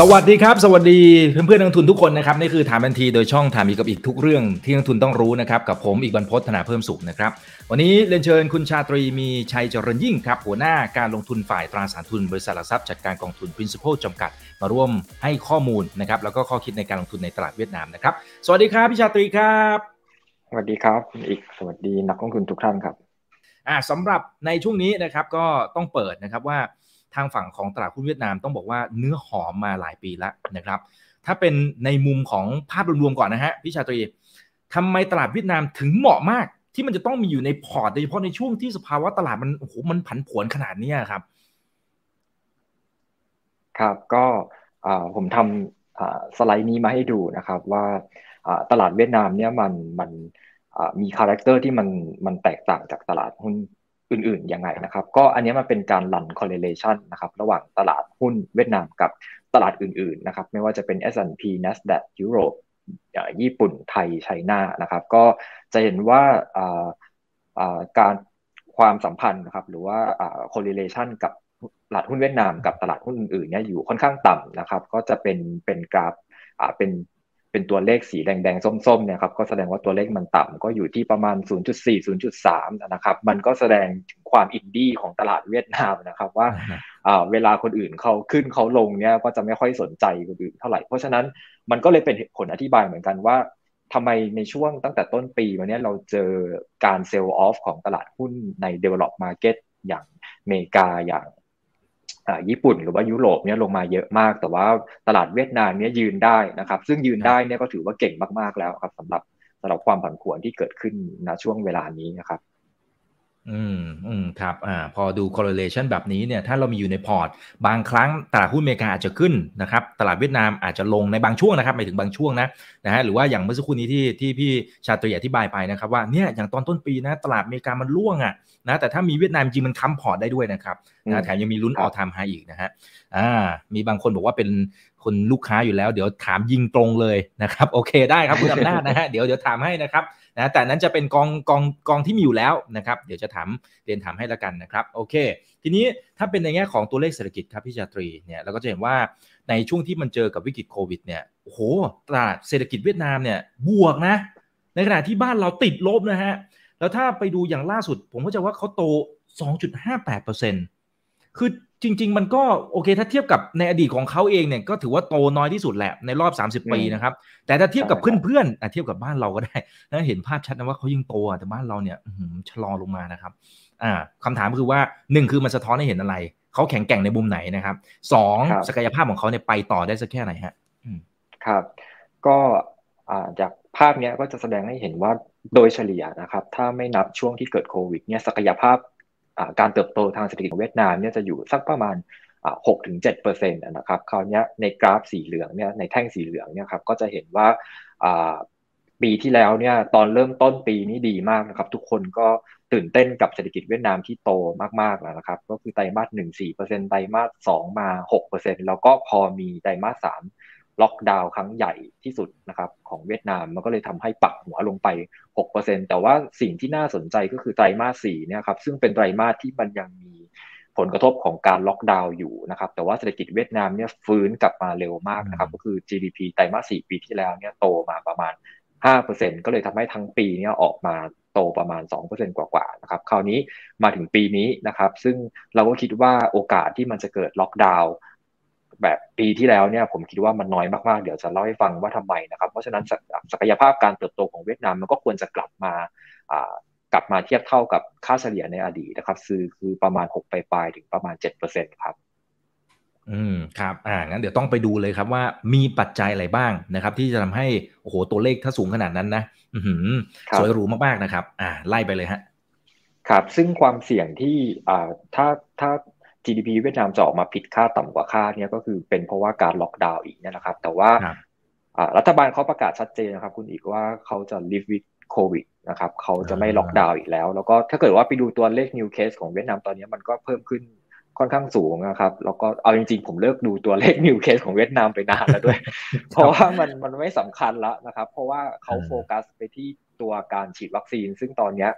สวัสดีครับ สวัสดีเพื่อนเพื่อนนักลงทุนทุกคนนะครับนี่คือถามทันทีโดยช่องถามอีกกับอีกทุกเรื่องที่นักลงทุนต้องรู้นะครับกับผมอีกบรรพฒนาเพิ่มสุขนะครับวันนี้เรียนเชิญคุณชาตรีมีชัยเจริญยิ่งครับ หัวหน้าการลงทุนฝ่ายตราสารทุน บริษัทหลักทรัพย์จัดการกองทุน Principal จำกัด มาร่วมให้ข้อมูลนะครับแล้วก็ข้อคิดในการลงทุนในตลาดเวียดนามนะครับสวัสดีครับพี่ชาตรีครับสวัสดีครับอีกสวัสดีนักลงทุนทุกท่านครับอ่าสำหรับในช่วงนี้นะครับก็ต้องเปิดนะครับว่า ทางฝั่งของตลาดหุ้นเวียดนามต้องบอกว่าเนื้อหอมมาหลายปีแล้วนะครับ ถ้าเป็นในมุมของภาพรวมๆก่อนนะฮะพี่ชาตรีทำไมตลาดเวียดนามถึงเหมาะมาก ที่มันจะต้องมีอยู่ในพอร์ตโดยเฉพาะในช่วงที่สภาวะตลาดมันโอ้โหมันผันผวนขนาดนี้ครับ ครับก็ผมทำสไลด์นี้มาให้ดูนะครับว่าตลาดเวียดนามเนี่ยมันมันมี character ที่มันมันแตกต่างจากตลาดหุ้น อื่นๆยังไงนะครับ ก็อันนี้มันเป็นการลัน correlation นะครับ ระหว่างตลาดหุ้นเวียดนามกับตลาดอื่นๆนะครับ ไม่ว่าจะเป็น S&P NASDAQ ยุโรปญี่ปุ่นไทย China นะครับ ก็จะเห็นว่าการความสัมพันธ์นะครับ หรือว่า correlation กับตลาดหุ้นเวียดนามกับตลาดหุ้นอื่นๆเนี่ยอยู่ค่อนข้างต่ำนะครับ ก็จะเป็นเป็นกราฟเป็น เป็นตัวเลขสีแดงๆ ส้มๆเนี่ยครับก็แสดงว่าตัวเลขมันต่ำก็อยู่ที่ประมาณ 0.4 0.3 นะครับมันก็แสดงถึงความอินดี้ของตลาดเวียดนามนะครับว่าเวลาคนอื่นเขาขึ้นเขาลงเนี่ยก็จะไม่ค่อยสนใจคนอื่นเท่าไหร่ เพราะฉะนั้นมันก็เลยเป็นผลอธิบายเหมือนกันว่าทำไมในช่วงตั้งแต่ต้นปีวันนี้เราเจอการเซลล์ออฟของตลาดหุ้นใน develop market อย่างอเมริกาอย่าง ญี่ปุ่นหรือว่ายุโรปเนี่ยลงมาเยอะมาก แต่ว่าตลาดเวียดนามเนี่ยยืนได้นะครับ ซึ่งยืนได้เนี่ยก็ถือว่าเก่งมากๆแล้วครับสำหรับสำหรับความผันผวนที่เกิดขึ้นณช่วงเวลานี้นะครับ อืมอืมครับอ่าพอดู correlation แบบนี้เนี่ยถ้าเรามีอยู่ในพอร์ต บางครั้งตลาดหุ้นอเมริกาอาจจะขึ้นนะครับตลาดเวียดนามอาจจะลงในบางช่วงนะครับหมายถึงบางช่วงนะนะฮะหรือว่าอย่างเมื่อสักครู่นี้ที่ที่พี่ชาตรีอธิบายไปนะครับว่าเนี่ยอย่างตอนต้นปีนะตลาดอเมริกามันร่วงอะนะแต่ถ้ามีเวียดนามจริงมันค้ำพอร์ตได้ด้วยนะครับนะแถมยังมีลุ้นออทามไฮอีกนะฮะอ่ามีบางคนบอกว่าเป็นคนลูกค้าอยู่แล้ว เดี๋ยวถามยิงตรงเลยนะครับโอเคได้ครับคุณอำนาจนะฮะเดี๋ยวเดี๋ยวถามให้นะครับนะแต่นั้นจะเป็นกองกองกองที่มีอยู่แล้วนะครับเดี๋ยวจะถามเรียนถามให้ละกันนะครับโอเค ทีนี้ถ้าเป็นในแง่ของตัวเลขเศรษฐกิจครับพี่ชาตรีเนี่ยเราก็จะเห็นว่าในช่วงที่มันเจอกับวิกฤตโควิดเนี่ยโอ้โหตลาดเศรษฐกิจเวียดนามเนี่ยบวกนะ ในขณะที่บ้านเราติดลบนะฮะแล้วถ้าไปดูอย่างล่าสุด ผมก็จะว่าเขาโต 2.58%คือ จริง ๆ มันก็โอเคถ้าเทียบกับในอดีตของเขาเองเนี่ยก็ถือว่าโตน้อยที่สุดแหละในรอบ 30 ปีนะครับ แต่ถ้าเทียบกับเพื่อนๆเทียบกับบ้านเราก็ได้แล้วเห็นภาพชัดนะว่าเขายิ่งโตแต่บ้านเราเนี่ยชะลอลงมานะครับ อ่าคำถามคือว่าหนึ่งคือมันสะท้อนให้เห็นอะไรเขาแข็งแกร่งในมุมไหนนะครับสองศักยภาพของเขาเนี่ยไปต่อได้สักแค่ไหนฮะครับ ก็จากภาพนี้ก็จะแสดงให้เห็นว่าโดยเฉลี่ยนะครับ ถ้าไม่นับช่วงที่เกิดโควิดเนี่ยศักยภาพ การเติบโตทางเศรษฐกิจของเวียดนามเนี่ยจะอยู่สักประมาณ6ถึง7%นะครับคราวนี้ในกราฟสีเหลืองเนี่ยในแท่งสีเหลืองเนี่ยครับก็จะเห็นว่าปีที่แล้วเนี่ยตอนเริ่มต้นปีนี้ดีมากนะครับทุกคนก็ตื่นเต้นกับเศรษฐกิจเวียดนามที่โตมากๆแล้วนะครับ ก็คือไตรมาสหนึ่งสี่เปอร์เซ็นต์ไตรมาสสองมาหกเปอร์เซ็นต์แล้วก็พอมีไตรมาสสาม ล็อกดาวน์ครั้งใหญ่ที่สุดนะครับของเวียดนามมันก็เลยทำให้ปักหัวลงไป 6%แต่ว่าสิ่งที่น่าสนใจก็คือไตรมาส4เนี่ยครับซึ่งเป็นไตรมาสที่มันยังมีผลกระทบของการล็อกดาวน์อยู่นะครับแต่ว่าเศรษฐกิจเวียดนามเนี่ยฟื้นกลับมาเร็วมากนะครับก็คือ GDP ไตรมาส4ปีที่แล้วเนี่ยโตมาประมาณ 5%ก็เลยทำให้ทั้งปีเนี่ยออกมาโตประมาณ 2%กว่าๆนะครับคราวนี้มาถึงปีนี้นะครับซึ่งเราก็คิดว่าโอกาสที่มันจะเกิดล็อกดาวน์ แบบปีที่แล้วเนี่ยผมคิดว่ามันน้อยมากๆ เดี๋ยวจะเล่าให้ฟังว่าทำไมนะครับ เพราะฉะนั้นศักยภาพการเติบโตของเวียดนามมันก็ควรจะกลับมากลับมาเทียบเท่ากับค่าเฉลี่ยในอดีตนะครับคือคือประมาณ6ปลายๆถึงประมาณ7%ครับอืมครับอ่างั้นเดี๋ยวต้องไปดูเลยครับว่ามีปัจจัยอะไรบ้างนะครับ ที่จะทำให้โอ้โหตัวเลขถ้าสูงขนาดนั้นนะอืสวยหรูมากๆนะครับ อ่า ไล่ไปเลยฮะครับ ซึ่งความเสี่ยงที่อ่าถ้าถ้า GDP เวียดนามจะออกมาผิดค่าต่ำกว่าค่าเนี่ยก็คือเป็นเพราะว่าการล็อกดาวน์อีกนะครับ แต่ว่ารัฐบาลเขาประกาศชัดเจนนะครับ คุณอีกว่าเขาจะ live with covid นะครับเขาจะไม่ล็อกดาวน์อีกแล้ว แล้วก็ถ้าเกิดว่าไปดูตัวเลข new case ของเวียดนามตอนนี้มันก็เพิ่มขึ้นค่อนข้างสูงนะครับ แล้วก็เอาจริงๆ ผมเลิกดูตัวเลข new case ของเวียดนามไปนานแล้วด้วย เพราะว่ามันมันไม่สำคัญแล้วนะครับ เพราะว่าเขาโฟกัสไปที่ ตัวการฉีดวัคซีน ซึ่งตอนนี้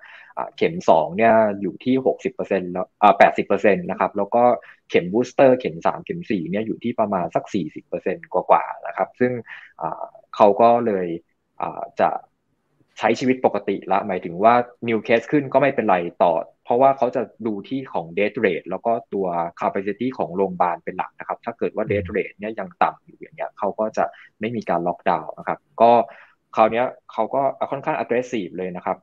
เข็มสองเนี่ยอยู่ที่หกสิบเปอร์เซ็นต์แล้วแปดสิบเปอร์เซ็นต์นะครับ แล้วก็เข็ม booster เข็มสามเข็มสี่เนี่ยอยู่ที่ประมาณสักสี่สิบเปอร์เซ็นต์กว่าๆนะครับ ซึ่งเขาก็เลยจะใช้ชีวิตปกติละ หมายถึงว่า new case ขึ้นก็ไม่เป็นไรต่อ เพราะว่าเขาจะดูที่ของ death rate แล้วก็ตัว capacity ของโรงพยาบาลเป็นหลักนะครับ ถ้าเกิดว่า death rate เนี่ยยังต่ำอยู่อย่างเงี้ยเขาก็จะไม่มีการล็อกดาวน์นะครับ ก็ คราวนี้เขาก็ค่อนข้าง aggressive เลยนะครับ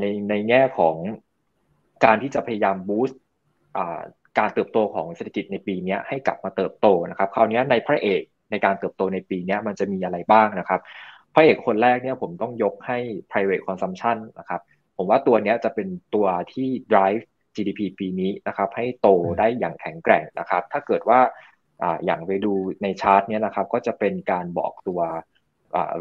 ในในแง่ของการที่จะพยายาม boost การเติบโตของเศรษฐกิจในปีนี้ให้กลับมาเติบโตนะครับ คราวนี้ในพระเอกในการเติบโตในปีนี้มันจะมีอะไรบ้างนะครับ พระเอกคนแรกเนี่ยผมต้องยกให้ private consumption นะครับ ผมว่าตัวนี้จะเป็นตัวที่ drive GDP ปีนี้นะครับ ให้โตได้อย่างแข็งแกร่งนะครับ ถ้าเกิดว่าอย่างไปดูในชาร์ตเนี้ยนะครับ ก็จะเป็นการบอกตัว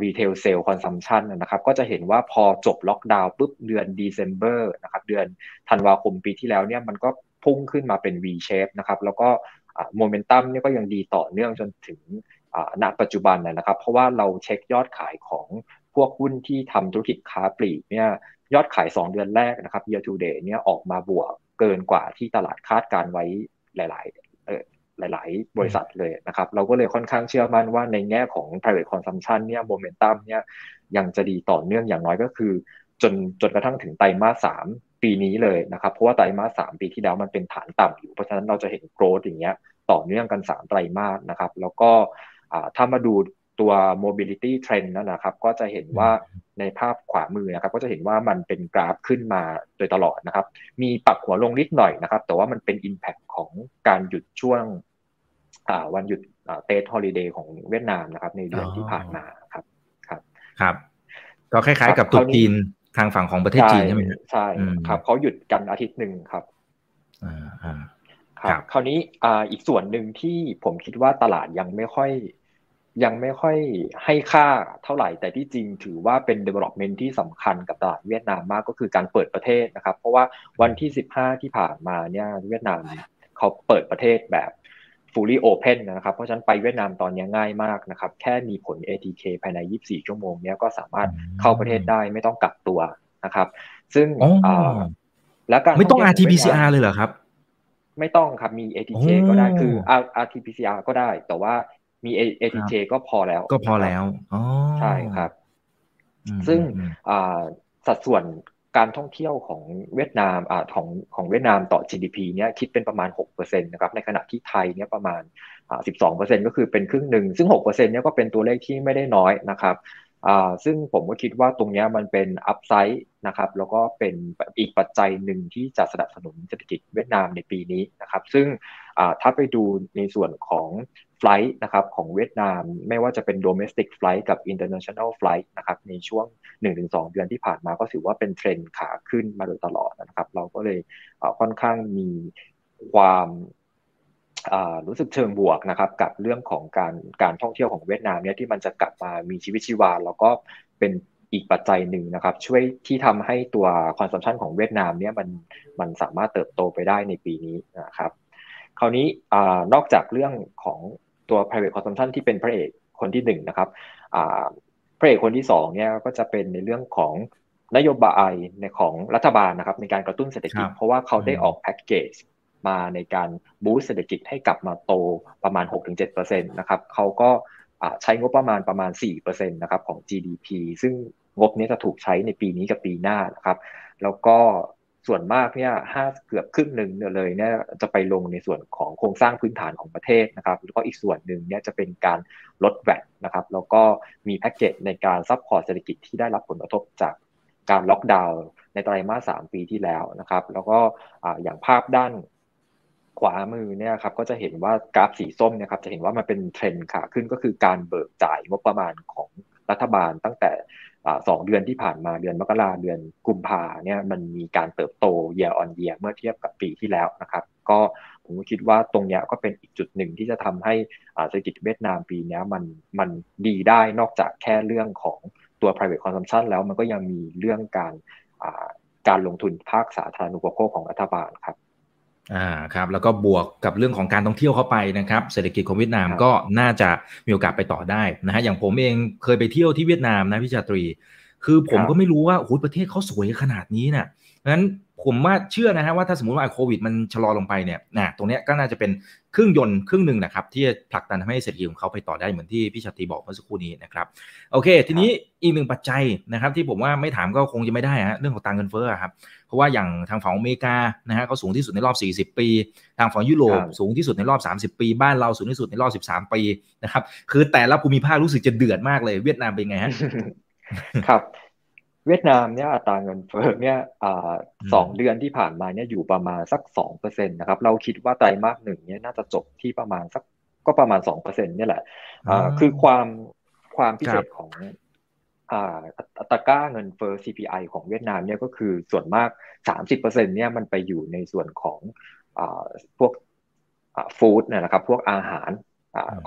retail sale consumption นะครับก็จะเห็นว่าพอจบล็อกดาวน์ปุ๊บเดือน December นะครับเดือนธันวาคมปีที่แล้วเนี่ยมันก็พุ่งขึ้นมาเป็น V shape นะครับแล้วก็โมเมนตัมเนี่ยก็ยังดีต่อเนื่องจนถึงณปัจจุบันนะครับ เพราะว่าเราเช็คยอดขายของพวกหุ้นที่ทำธุรกิจค้าปลีกเนี่ยยอดขาย 2 เดือนแรกนะครับ year to date เนี่ยออกมาบวกเกินกว่าที่ตลาดคาดการไว้หลาย หลาย ๆ บริษัทเลยนะครับ เราก็เลยค่อนข้างเชื่อมั่นว่าในแง่ของ private consumption เนี่ยโมเมนตัมเนี่ยยังจะดีต่อเนื่องอย่างน้อยก็คือ จนจนกระทั่งถึงไตรมาสสามปีนี้เลยนะครับ เพราะว่าไตรมาสสามปีที่แล้วมันเป็นฐานต่ำอยู่ เพราะฉะนั้นเราจะเห็นโกรดอย่างเงี้ยต่อเนื่องกัน3ไตรมาสนะครับ แล้วก็ถ้ามาดูตัว mobility trend นั่นนะครับ ก็จะเห็นว่าในภาพขวามือนะครับ ก็จะเห็นว่ามันเป็นกราฟขึ้นมาโดยตลอดนะครับ มีปรับหัวลงนิดหน่อยนะครับ แต่ว่ามันเป็น impact ของการหยุดช่วง วันหยุดเตสฮอลิเดย์ของเวียดนามนะครับ ในเดือนที่ผ่านมาครับครับครับ ก็คล้ายๆกับตุกจีนทางฝั่งของประเทศจีนใช่ไหมใช่ครับเขาหยุดกันอาทิตย์หนึ่งครับอ่าครับคราวนี้อีกส่วนหนึ่งที่ผมคิดว่าตลาดยังไม่ค่อยยังไม่ค่อยให้ค่าเท่าไหร่ แต่ที่จริงถือว่าเป็น development ที่สำคัญกับตลาดเวียดนามมากก็คือการเปิดประเทศนะครับ เพราะว่าวันที่ 15 ที่ผ่านมาเนี่ยเวียดนามเขาเปิดประเทศแบบ fully open นะครับ เพราะฉะนั้นไปเวียดนามตอนนี้ง่ายมากนะครับ แค่มีผล ATK ภายใน 24 ชั่วโมงเนี้ยก็สามารถเข้าประเทศได้ไม่ต้องกักตัวนะครับ ซึ่งและการไม่ต้อง RT-PCR เลยเหรอครับ ไม่ต้องครับมี ATK ก็ได้คือ RT-PCR ก็ได้ แต่ว่ามี ATK ก็พอแล้ว ก็พอแล้วใช่ครับ ซึ่งสัดส่วน การท่องเที่ยวของเวียดนามอ่าของของเวียดนามต่อ GDP เนี่ยคิดเป็นประมาณ6%นะครับในขณะที่ไทยเนี่ยประมาณ 12%ก็คือเป็นครึ่งหนึ่ง ซึ่ง6%เนี่ยก็เป็นตัวเลขที่ไม่ได้น้อยนะครับ ซึ่งผมก็คิดว่าตรงนี้มันเป็นอัพไซด์นะครับ แล้วก็เป็นอีกปัจจัยหนึ่งที่จะสนับสนุนเศรษฐกิจเวียดนามในปีนี้นะครับ ซึ่งถ้าไปดูในส่วนของไฟล์นะครับของเวียดนาม ไม่ว่าจะเป็น domestic flight กับ international flight นะครับในช่วง 1-2 เดือนที่ผ่านมาก็ถือว่าเป็นเทรนด์ขาขึ้นมาโดยตลอดนะครับ เราก็เลยค่อนข้างมีความ รู้สึกเชิงบวกนะครับกับเรื่องของการการท่องเที่ยวของเวียดนามเนี่ยที่มันจะกลับมามีชีวิตชีวา แล้วก็เป็นอีกปัจจัยหนึ่งนะครับ ช่วยที่ทำให้ตัวคอนซัมชันของเวียดนามเนี่ยมันมันสามารถเติบโตไปได้ในปีนี้นะครับคราวนี้อนอกจากเรื่องของตัว private consumption ที่เป็นพระเอกคนที่หนึ่งนะครับพระเอกคนที่สองเนี่ยก็จะเป็นในเรื่องของนโยบายในของรัฐบาลนะครับในการกระตุ้นเศรษฐกิจ เพราะว่าเขาได้ออกแพ็กเกจ มาในการ boost เศรษฐกิจให้กลับมาโตประมาณ 6-7%นะครับเขาก็ใช้งบประมาณประมาณ 4%นะครับของ GDP ซึ่งงบนี้จะถูกใช้ในปีนี้กับปีหน้านะครับ แล้วก็ส่วนมากเนี่ยห้าเกือบครึ่งหนึ่งเลยเนี่ยจะไปลงในส่วนของโครงสร้างพื้นฐานของประเทศนะครับ แล้วก็อีกส่วนหนึ่งเนี่ยจะเป็นการลด VAT นะครับ แล้วก็มีแพ็กเกจในการ support เศรษฐกิจที่ได้รับผลกระทบจากการล็อกดาวน์ในไตรมาสสามปีที่แล้วนะครับ แล้วก็อย่างภาพด้าน ขวามือเนี่ยครับก็จะเห็นว่ากราฟสีส้มเนี่ยครับจะเห็นว่ามันเป็นเทรนด์ขาขึ้นก็คือการเบิกจ่ายงบประมาณของรัฐบาลตั้งแต่สองเดือนที่ผ่านมาเดือนมกราเดือนกุมภาเนี่ยมันมีการเติบโต year on year เมื่อเทียบกับปีที่แล้วนะครับ ก็ผมคิดว่าตรงนี้ก็เป็นอีกจุดหนึ่งที่จะทำให้เศรษฐกิจเวียดนามปีนี้มันมันดีได้นอกจากแค่เรื่องของตัว private consumption แล้วมันก็ยังมีเรื่องการการลงทุนภาคสาธารณูปโภคของรัฐบาลครับ อ่าครับแล้วก็บวกกับเรื่องของการท่องเที่ยวเข้าไปนะครับเศรษฐกิจของเวียดนามก็น่าจะมีโอกาสไปต่อได้นะฮะอย่างผมเองเคยไปเที่ยวที่เวียดนามนะพี่ชาตรี คือผมก็ไม่รู้ว่าโอ้ประเทศเขาสวยขนาดนี้นะ่ะนั้น ผมว่าเชื่อนะฮะว่าถ้าสมมติว่าโควิดมันชะลอลงไปเนี่ยนะตรงนี้ก็น่าจะเป็นเครื่องยนต์ครึ่งหนึ่งนะครับ ที่จะผลักดันทำให้เศรษฐกิจของเขาไปต่อได้เหมือนที่พี่ชาติบอกเมื่อสักครู่นี้นะครับ โอเค ทีนี้อีกหนึ่งปัจจัยนะครับที่ผมว่าไม่ถามก็คงจะไม่ได้ฮะเรื่องของตังเงินเฟ้อครับ เพราะว่าอย่างทางฝั่งอเมริกานะฮะเขาสูงที่สุดในรอบ 40 ปี ทางฝั่งยุโรปสูงที่สุดในรอบ 30 ปี บ้านเราสูงที่สุดในรอบ 13 ปีนะครับ คือแต่ละภูมิภาครู้สึกจะเดือดมากเลยเวียดนามเป็นไงฮะครับ เวียดนามเนี่ยอัตราเงินเฟ้อเนี่ยสองเดือนที่ผ่านมาเนี่ยอยู่ประมาณสักสองเปอร์เซ็นตนะครับ เราคิดว่าไตรมาสหนึ่งเนี่ยน่าจะจบที่ประมาณสักก็ประมาณสองเปอร์เซ็นนี่แหละคือความความพิเศษของอัตราก้าเงินเฟ้อ CPI ของเวียดนามเนี่ยก็คือส่วนมาก 30%เนี่ยมันไปอยู่ในส่วนของพวกฟู้ดนะครับ พวกอาหาร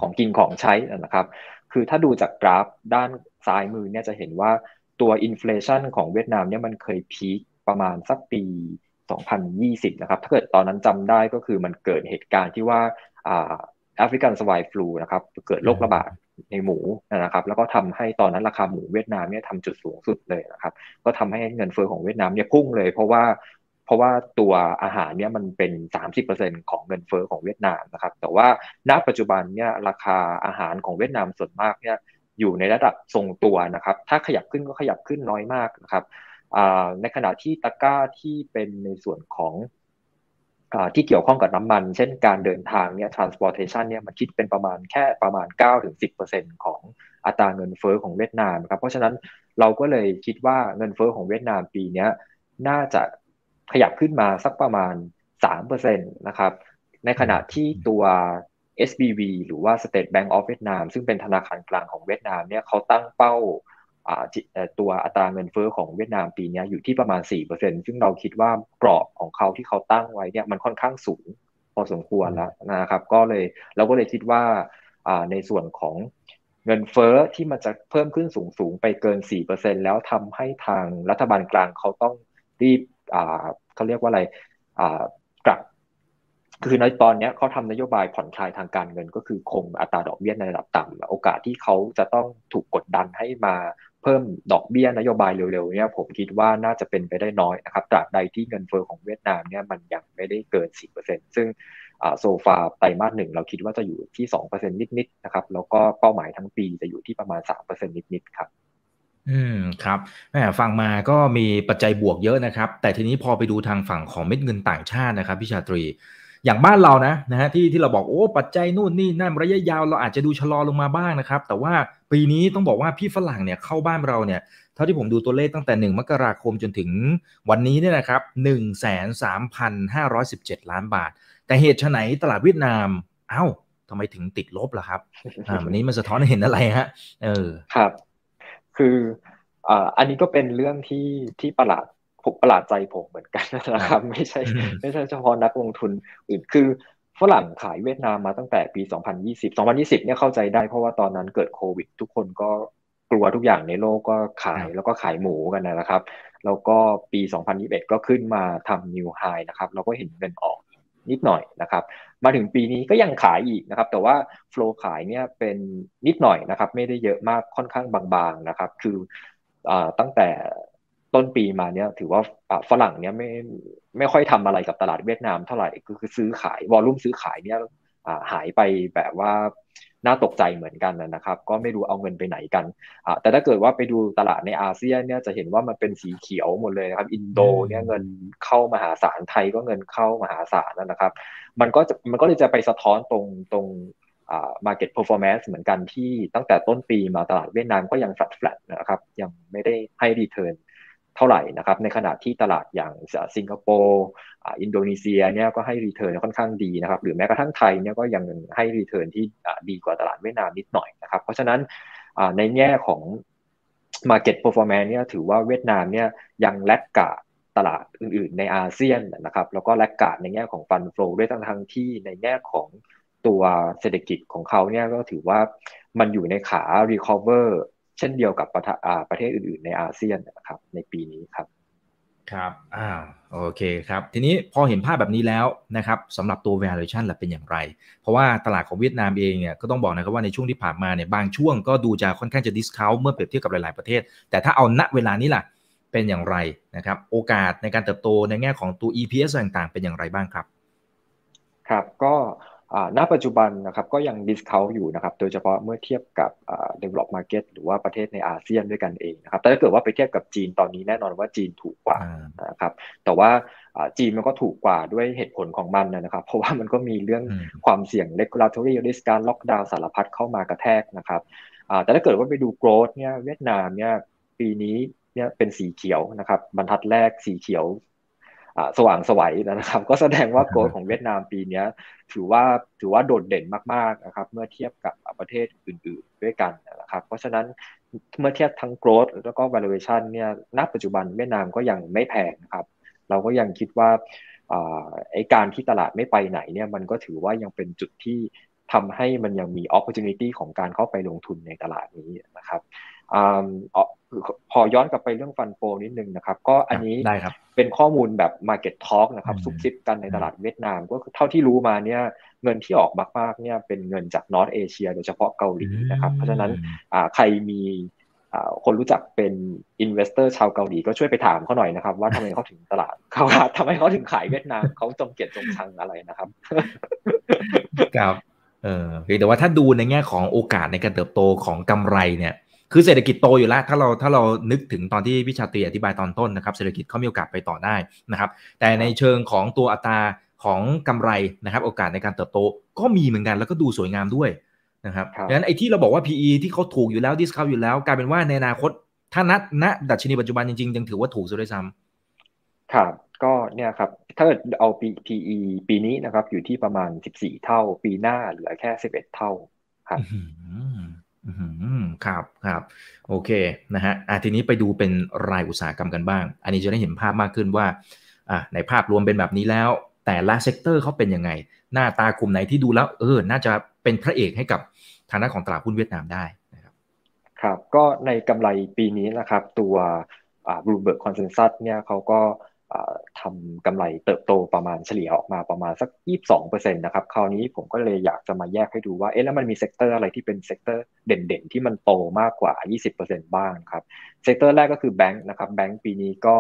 ของกินของใช้นะครับ คือถ้าดูจากกราฟด้านซ้ายมือเนี่ยจะเห็นว่า ตัวอินฟลชันของเวียดนามเนี่ยมันเคยพีคประมาณสักปี 2020 นะครับ ถ้าเกิดตอนนั้นจำได้ก็คือมันเกิดเหตุการณ์ที่ว่าแอฟริกันสวายฟลูนะครับ เกิดโรคระบาดในหมูนะครับ แล้วก็ทำให้ตอนนั้นราคาหมูเวียดนามเนี่ยทำจุดสูงสุดเลยนะครับ ก็ทำให้เงินเฟ้อของเวียดนามเนี่ยพุ่งเลย เพราะว่าเพราะว่าตัวอาหารเนี่ยมันเป็น 30%ของเงินเฟ้อของเวียดนามนะครับ แต่ว่าณปัจจุบันเนี่ยราคาอาหารของเวียดนามส่วนมากเนี่ย อยู่ในระดับทรงตัวนะครับ ถ้าขยับขึ้นก็ขยับขึ้นน้อยมากนะครับในขณะที่ตะก้าที่เป็นในส่วนของที่เกี่ยวข้องกับน้ำมัน เช่นการเดินทางเนี่ย transportation เนี่ยมันคิดเป็นประมาณแค่ประมาณ 9-10%ของอัตราเงินเฟอ้อของเวียดนามครับ เพราะฉะนั้นเราก็เลยคิดว่าเงินเฟอ้อของเวียดนามปีนี้น่าจะขยับขึ้นมาสักประมาณ 3%นะครับ ในขณะที่ตัว SBV หรือว่า State Bank of Vietnam ซึ่งเป็นธนาคารกลางของเวียดนามเนี่ยเขาตั้งเป้าตัวอัตราเงินเฟอ้อของเวียดนามปีนี้อยู่ที่ประมาณ 4%ซึ่งเราคิดว่ากรอบของเขาที่เขาตั้งไว้เนี่ยมันค่อนข้างสูงพอสมควรแล้วนะครับ ก็เลยเราก็เลยคิดว่าในส่วนของเงินเฟอ้อที่มันจะเพิ่มขึ้นสูงสูงไปเกิน 4%แล้วทำให้ทางรัฐบาลกลางเขาต้องรีบเขาเรียกว่าอะไรกลับ คือในตอนนี้เขาทำนโยบายผ่อนคลายทางการเงิน ก็คือคงอัตราดอกเบี้ยในระดับต่ำโอกาสที่เขาจะต้องถูกกดดันให้มาเพิ่มดอกเบี้ยนโยบายเร็วๆเนี่ยผมคิดว่าน่าจะเป็นไปได้น้อยนะครับตราบใดที่เงินเฟอ้อของเวียดนามเนี่ยมันยังไม่ได้เกิน4%ซึ่งโซฟาไตรมาสหนึ่งเราคิดว่าจะอยู่ที่ 2%นิดๆนะครับแล้วก็เป้าหมายทั้งปีจะอยู่ที่ประมาณ 3%นิดๆครับอืมครับแมฟังมาก็มีปัจจัยบวกเยอะนะครับ แต่ทีนี้พอไปดูทางฝั่งของเม็ดเงินต่างชาตินะครับพี่ชาตรี อย่างบ้านเรานะนะฮะที่ที่เราบอกโอ้ปัจจัยนู่นนี่นั่นระยะยาวเราอาจจะดูชะลอลงมาบ้างนะครับ แต่ว่าปีนี้ต้องบอกว่าพี่ฝรั่งเนี่ยเข้าบ้านเราเนี่ยเท่าที่ผมดูตัวเลขตั้งแต่ 1 มกราคมจนถึงวันนี้เนี่ยนะครับ1 3 5 1 7 ล้านบาท แต่เหตุไฉนตลาดเวียดนาม เอ้าทำไมถึงติดลบล่ะครับอ่าวันนี้มันสะท้อนให้เห็นอะไรฮะเออครับ คืออ่าอันนี้ก็เป็นเรื่องที่ที่ประหลาด ผมประหลาดใจผมเหมือนกันนะครับ ไม่ใช่ ไม่ใช่เฉพาะนักลงทุนอื่นคือฝรั่งขายเวียดนามมาตั้งแต่ปี 2020 2020 เนี่ยเข้าใจได้เพราะว่าตอนนั้นเกิดโควิด ทุกคนก็กลัวทุกอย่างในโลกก็ขายแล้วก็ขายหมูกันนะครับ แล้วก็ปี 2021 ก็ขึ้นมาทำนิวไฮนะครับ เราก็เห็นเงินออกนิดหน่อยนะครับ มาถึงปีนี้ก็ยังขายอีกนะครับ แต่ว่าโฟล์ขายเนี่ยเป็นนิดหน่อยนะครับ ไม่ได้เยอะมากค่อนข้างบางๆนะครับ คืออตั้งแต่ ต้นปีมาเนี่ยถือว่าฝรั่งเนี่ยไม่ไม่ค่อยทำอะไรกับตลาดเวียดนามเท่าไหร่ก็คือซื้อขายวอลลุ่มซื้อขายเนี่ยหายไปแบบว่าน่าตกใจเหมือนกันนะครับ ก็ไม่รู้เอาเงินไปไหนกันแต่ถ้าเกิดว่าไปดูตลาดในอาเซียนเนี่ยจะเห็นว่ามันเป็นสีเขียวหมดเลยนะครับ อินโดเนี่ยเงินเข้ามหาศาลไทยก็เงินเข้ามหาศาลนะครับ มันก็จะมันก็เลยจะไปสะท้อนตรงตรงอ่า market performance เหมือนกันที่ตั้งแต่ต้นปีมาตลาดเวียดนามก็ยัง flat flat นะครับ ยังไม่ได้ให้ return เท่าไหร่นะครับ ในขณะที่ตลาดอย่างสิงคโปร์อินโดนีเซียเนี่ยก็ให้ return ค่อนข้างดีนะครับ หรือแม้กระทั่งไทยเนี่ยก็ยังให้ return ที่ดีกว่าตลาดเวียดนามนิดหน่อยนะครับ เพราะฉะนั้นในแง่ของ Market Performance เนี่ยถือว่าเวียดนามเนี่ยยังแลกกาตลาดอื่นๆในอาเซียนนะครับ แล้วก็แลกกาในแง่ของฟันโฟด้วยทั้งทั้งที่ในแง่ของตัวเศรษฐกิจของเขาเนี่ยก็ถือว่ามันอยู่ในขา recover เช่นเดียวกับประประเทศอื่นๆ ในอาเซียนนะครับ ในปีนี้ครับครับอ้าวโอเคครับ ทีนี้พอเห็นภาพแบบนี้แล้วนะครับสำหรับตัว valuation ล่ะเป็นอย่างไร เพราะว่าตลาดของเวียดนามเองเนี่ยก็ต้องบอกนะครับว่าในช่วงที่ผ่านมาเนี่ยบางช่วงก็ดูจะค่อนข้างจะ discount เมื่อเปรียบเทียบกับหลาย ๆ ประเทศ แต่ถ้าเอาณเวลานี้ล่ะเป็นอย่างไรนะครับ โอกาสในการเติบโตในแง่ของตัว EPS ต่าง ๆ เป็นอย่างไรบ้างครับ ครับก็ ณปัจจุบันนะครับก็ยัง discount อยู่นะครับโดยเฉพาะเมื่อเทียบกับ develop market หรือว่าประเทศในอาเซียนด้วยกันเองนะครับแต่ถ้าเกิดว่าไปเทียบกับจีนตอนนี้แน่นอนว่าจีนถูกกว่านะครับแต่ว่าจีนมันก็ถูกกว่าด้วยเหตุผลของมันนะครับเพราะว่ามันก็มีเรื่องความเสี่ยง regulatory risk การล็อกดาวน์สารพัดเข้ามากระแทกนะครับแต่ถ้าเกิดว่าไปดู growth เนี่ยเวียดนามเนี่ยปีนี้เนี่ยเป็นสีเขียวนะครับบรรทัดแรกสีเขียว สว่างสวัยนะครับ ก็แสดงว่าโกลดของเวียดนามปีนี้ถือว่าถือว่าโดดเด่นมากๆนะครับ เมื่อเทียบกับประเทศอื่น ๆ ด้วยกันนะครับ เพราะฉะนั้นเมื่อเทียบทั้งโกลดแล้วก็ valuation เนี่ยณปัจจุบันเวียดนามก็ยังไม่แพงครับ เราก็ยังคิดว่าไอการที่ตลาดไม่ไปไหนเนี่ยมันก็ถือว่ายังเป็นจุดที่ทำให้มันยังมี opportunity ของการเข้าไปลงทุนในตลาดนี้นะครับ พอย้อนกลับไปเรื่อง fund flow นิดนึงนะครับ ก็อันนี้เป็นข้อมูลแบบ Market Talk นะครับซุบซิบกันในตลาดเวียดนาม ก็เท่าที่รู้มาเนี่ยเงินที่ออกมากๆเนี่ยเป็นเงินจาก North Asia โดยเฉพาะเกาหลีนะครับ เพราะฉะนั้นใครมีคนรู้จักเป็น investor ชาวเกาหลีก็ช่วยไปถามเขาหน่อยนะครับ ว่าทำไมเขาถึงตลาดเขาทำไมเขาถึงขายเวียดนามเขาจงเกียดจงชังอะไรนะครับครับเออแต่ว่าถ้าดูในแง่ของโอกาสในการเติบโตของกำไรเนี่ย คือเศรษฐกิจโตอยู่แล้ว ถ้าเราถ้าเรานึกถึงตอนที่พี่ชาตรีอธิบายตอนต้นนะครับ เศรษฐกิจเขามีโอกาสไปต่อได้นะครับ แต่ในเชิงของตัวอัตราของกำไรนะครับ โอกาสในการเติบโตก็มีเหมือนกันแล้วก็ดูสวยงามด้วยนะครับดังนั้นไอ้ที่เราบอกว่า PE ที่เขาถูกอยู่แล้ว discount อยู่แล้วกลายเป็นว่าในอนาคต ถ้านัดณดัชนีปัจจุบันจริงๆยังถือว่าถูกซะด้วยซ้ำครับก็เนี่ยครับ ถ้าเกิดเอา PE ปีนี้นะครับ อยู่ที่ประมาณ 14 เท่า ปีหน้าเหลือแค่ 11 เท่าครับ ครับครับโอเคนะฮะอะทีนี้ไปดูเป็นรายอุตสาหกรรมกันบ้าง อันนี้จะได้เห็นภาพมากขึ้นว่าอะในภาพรวมเป็นแบบนี้แล้ว แต่ละ sector เขาเป็นยังไง หน้าตากลุ่มไหนที่ดูแล้วเออ น่าจะเป็นพระเอกให้กับทางด้านของตลาดหุ้นเวียดนามได้นะครับครับ ก็ในกำไรปีนี้นะครับ ตัว Bloomberg consensus เนี่ยเขาก็ ทำกำไรเติบโตประมาณเฉลี่ยออกมาประมาณสัก 22%นะครับ คราวนี้ผมก็เลยอยากจะมาแยกให้ดูว่า เอ๊ะ แล้วมันมี sector อะไรที่เป็น sector เด่นๆ ที่มันโตมากกว่า 20%บ้างครับ sector แรกก็คือแบงค์นะครับ แบงค์ปีนี้ก็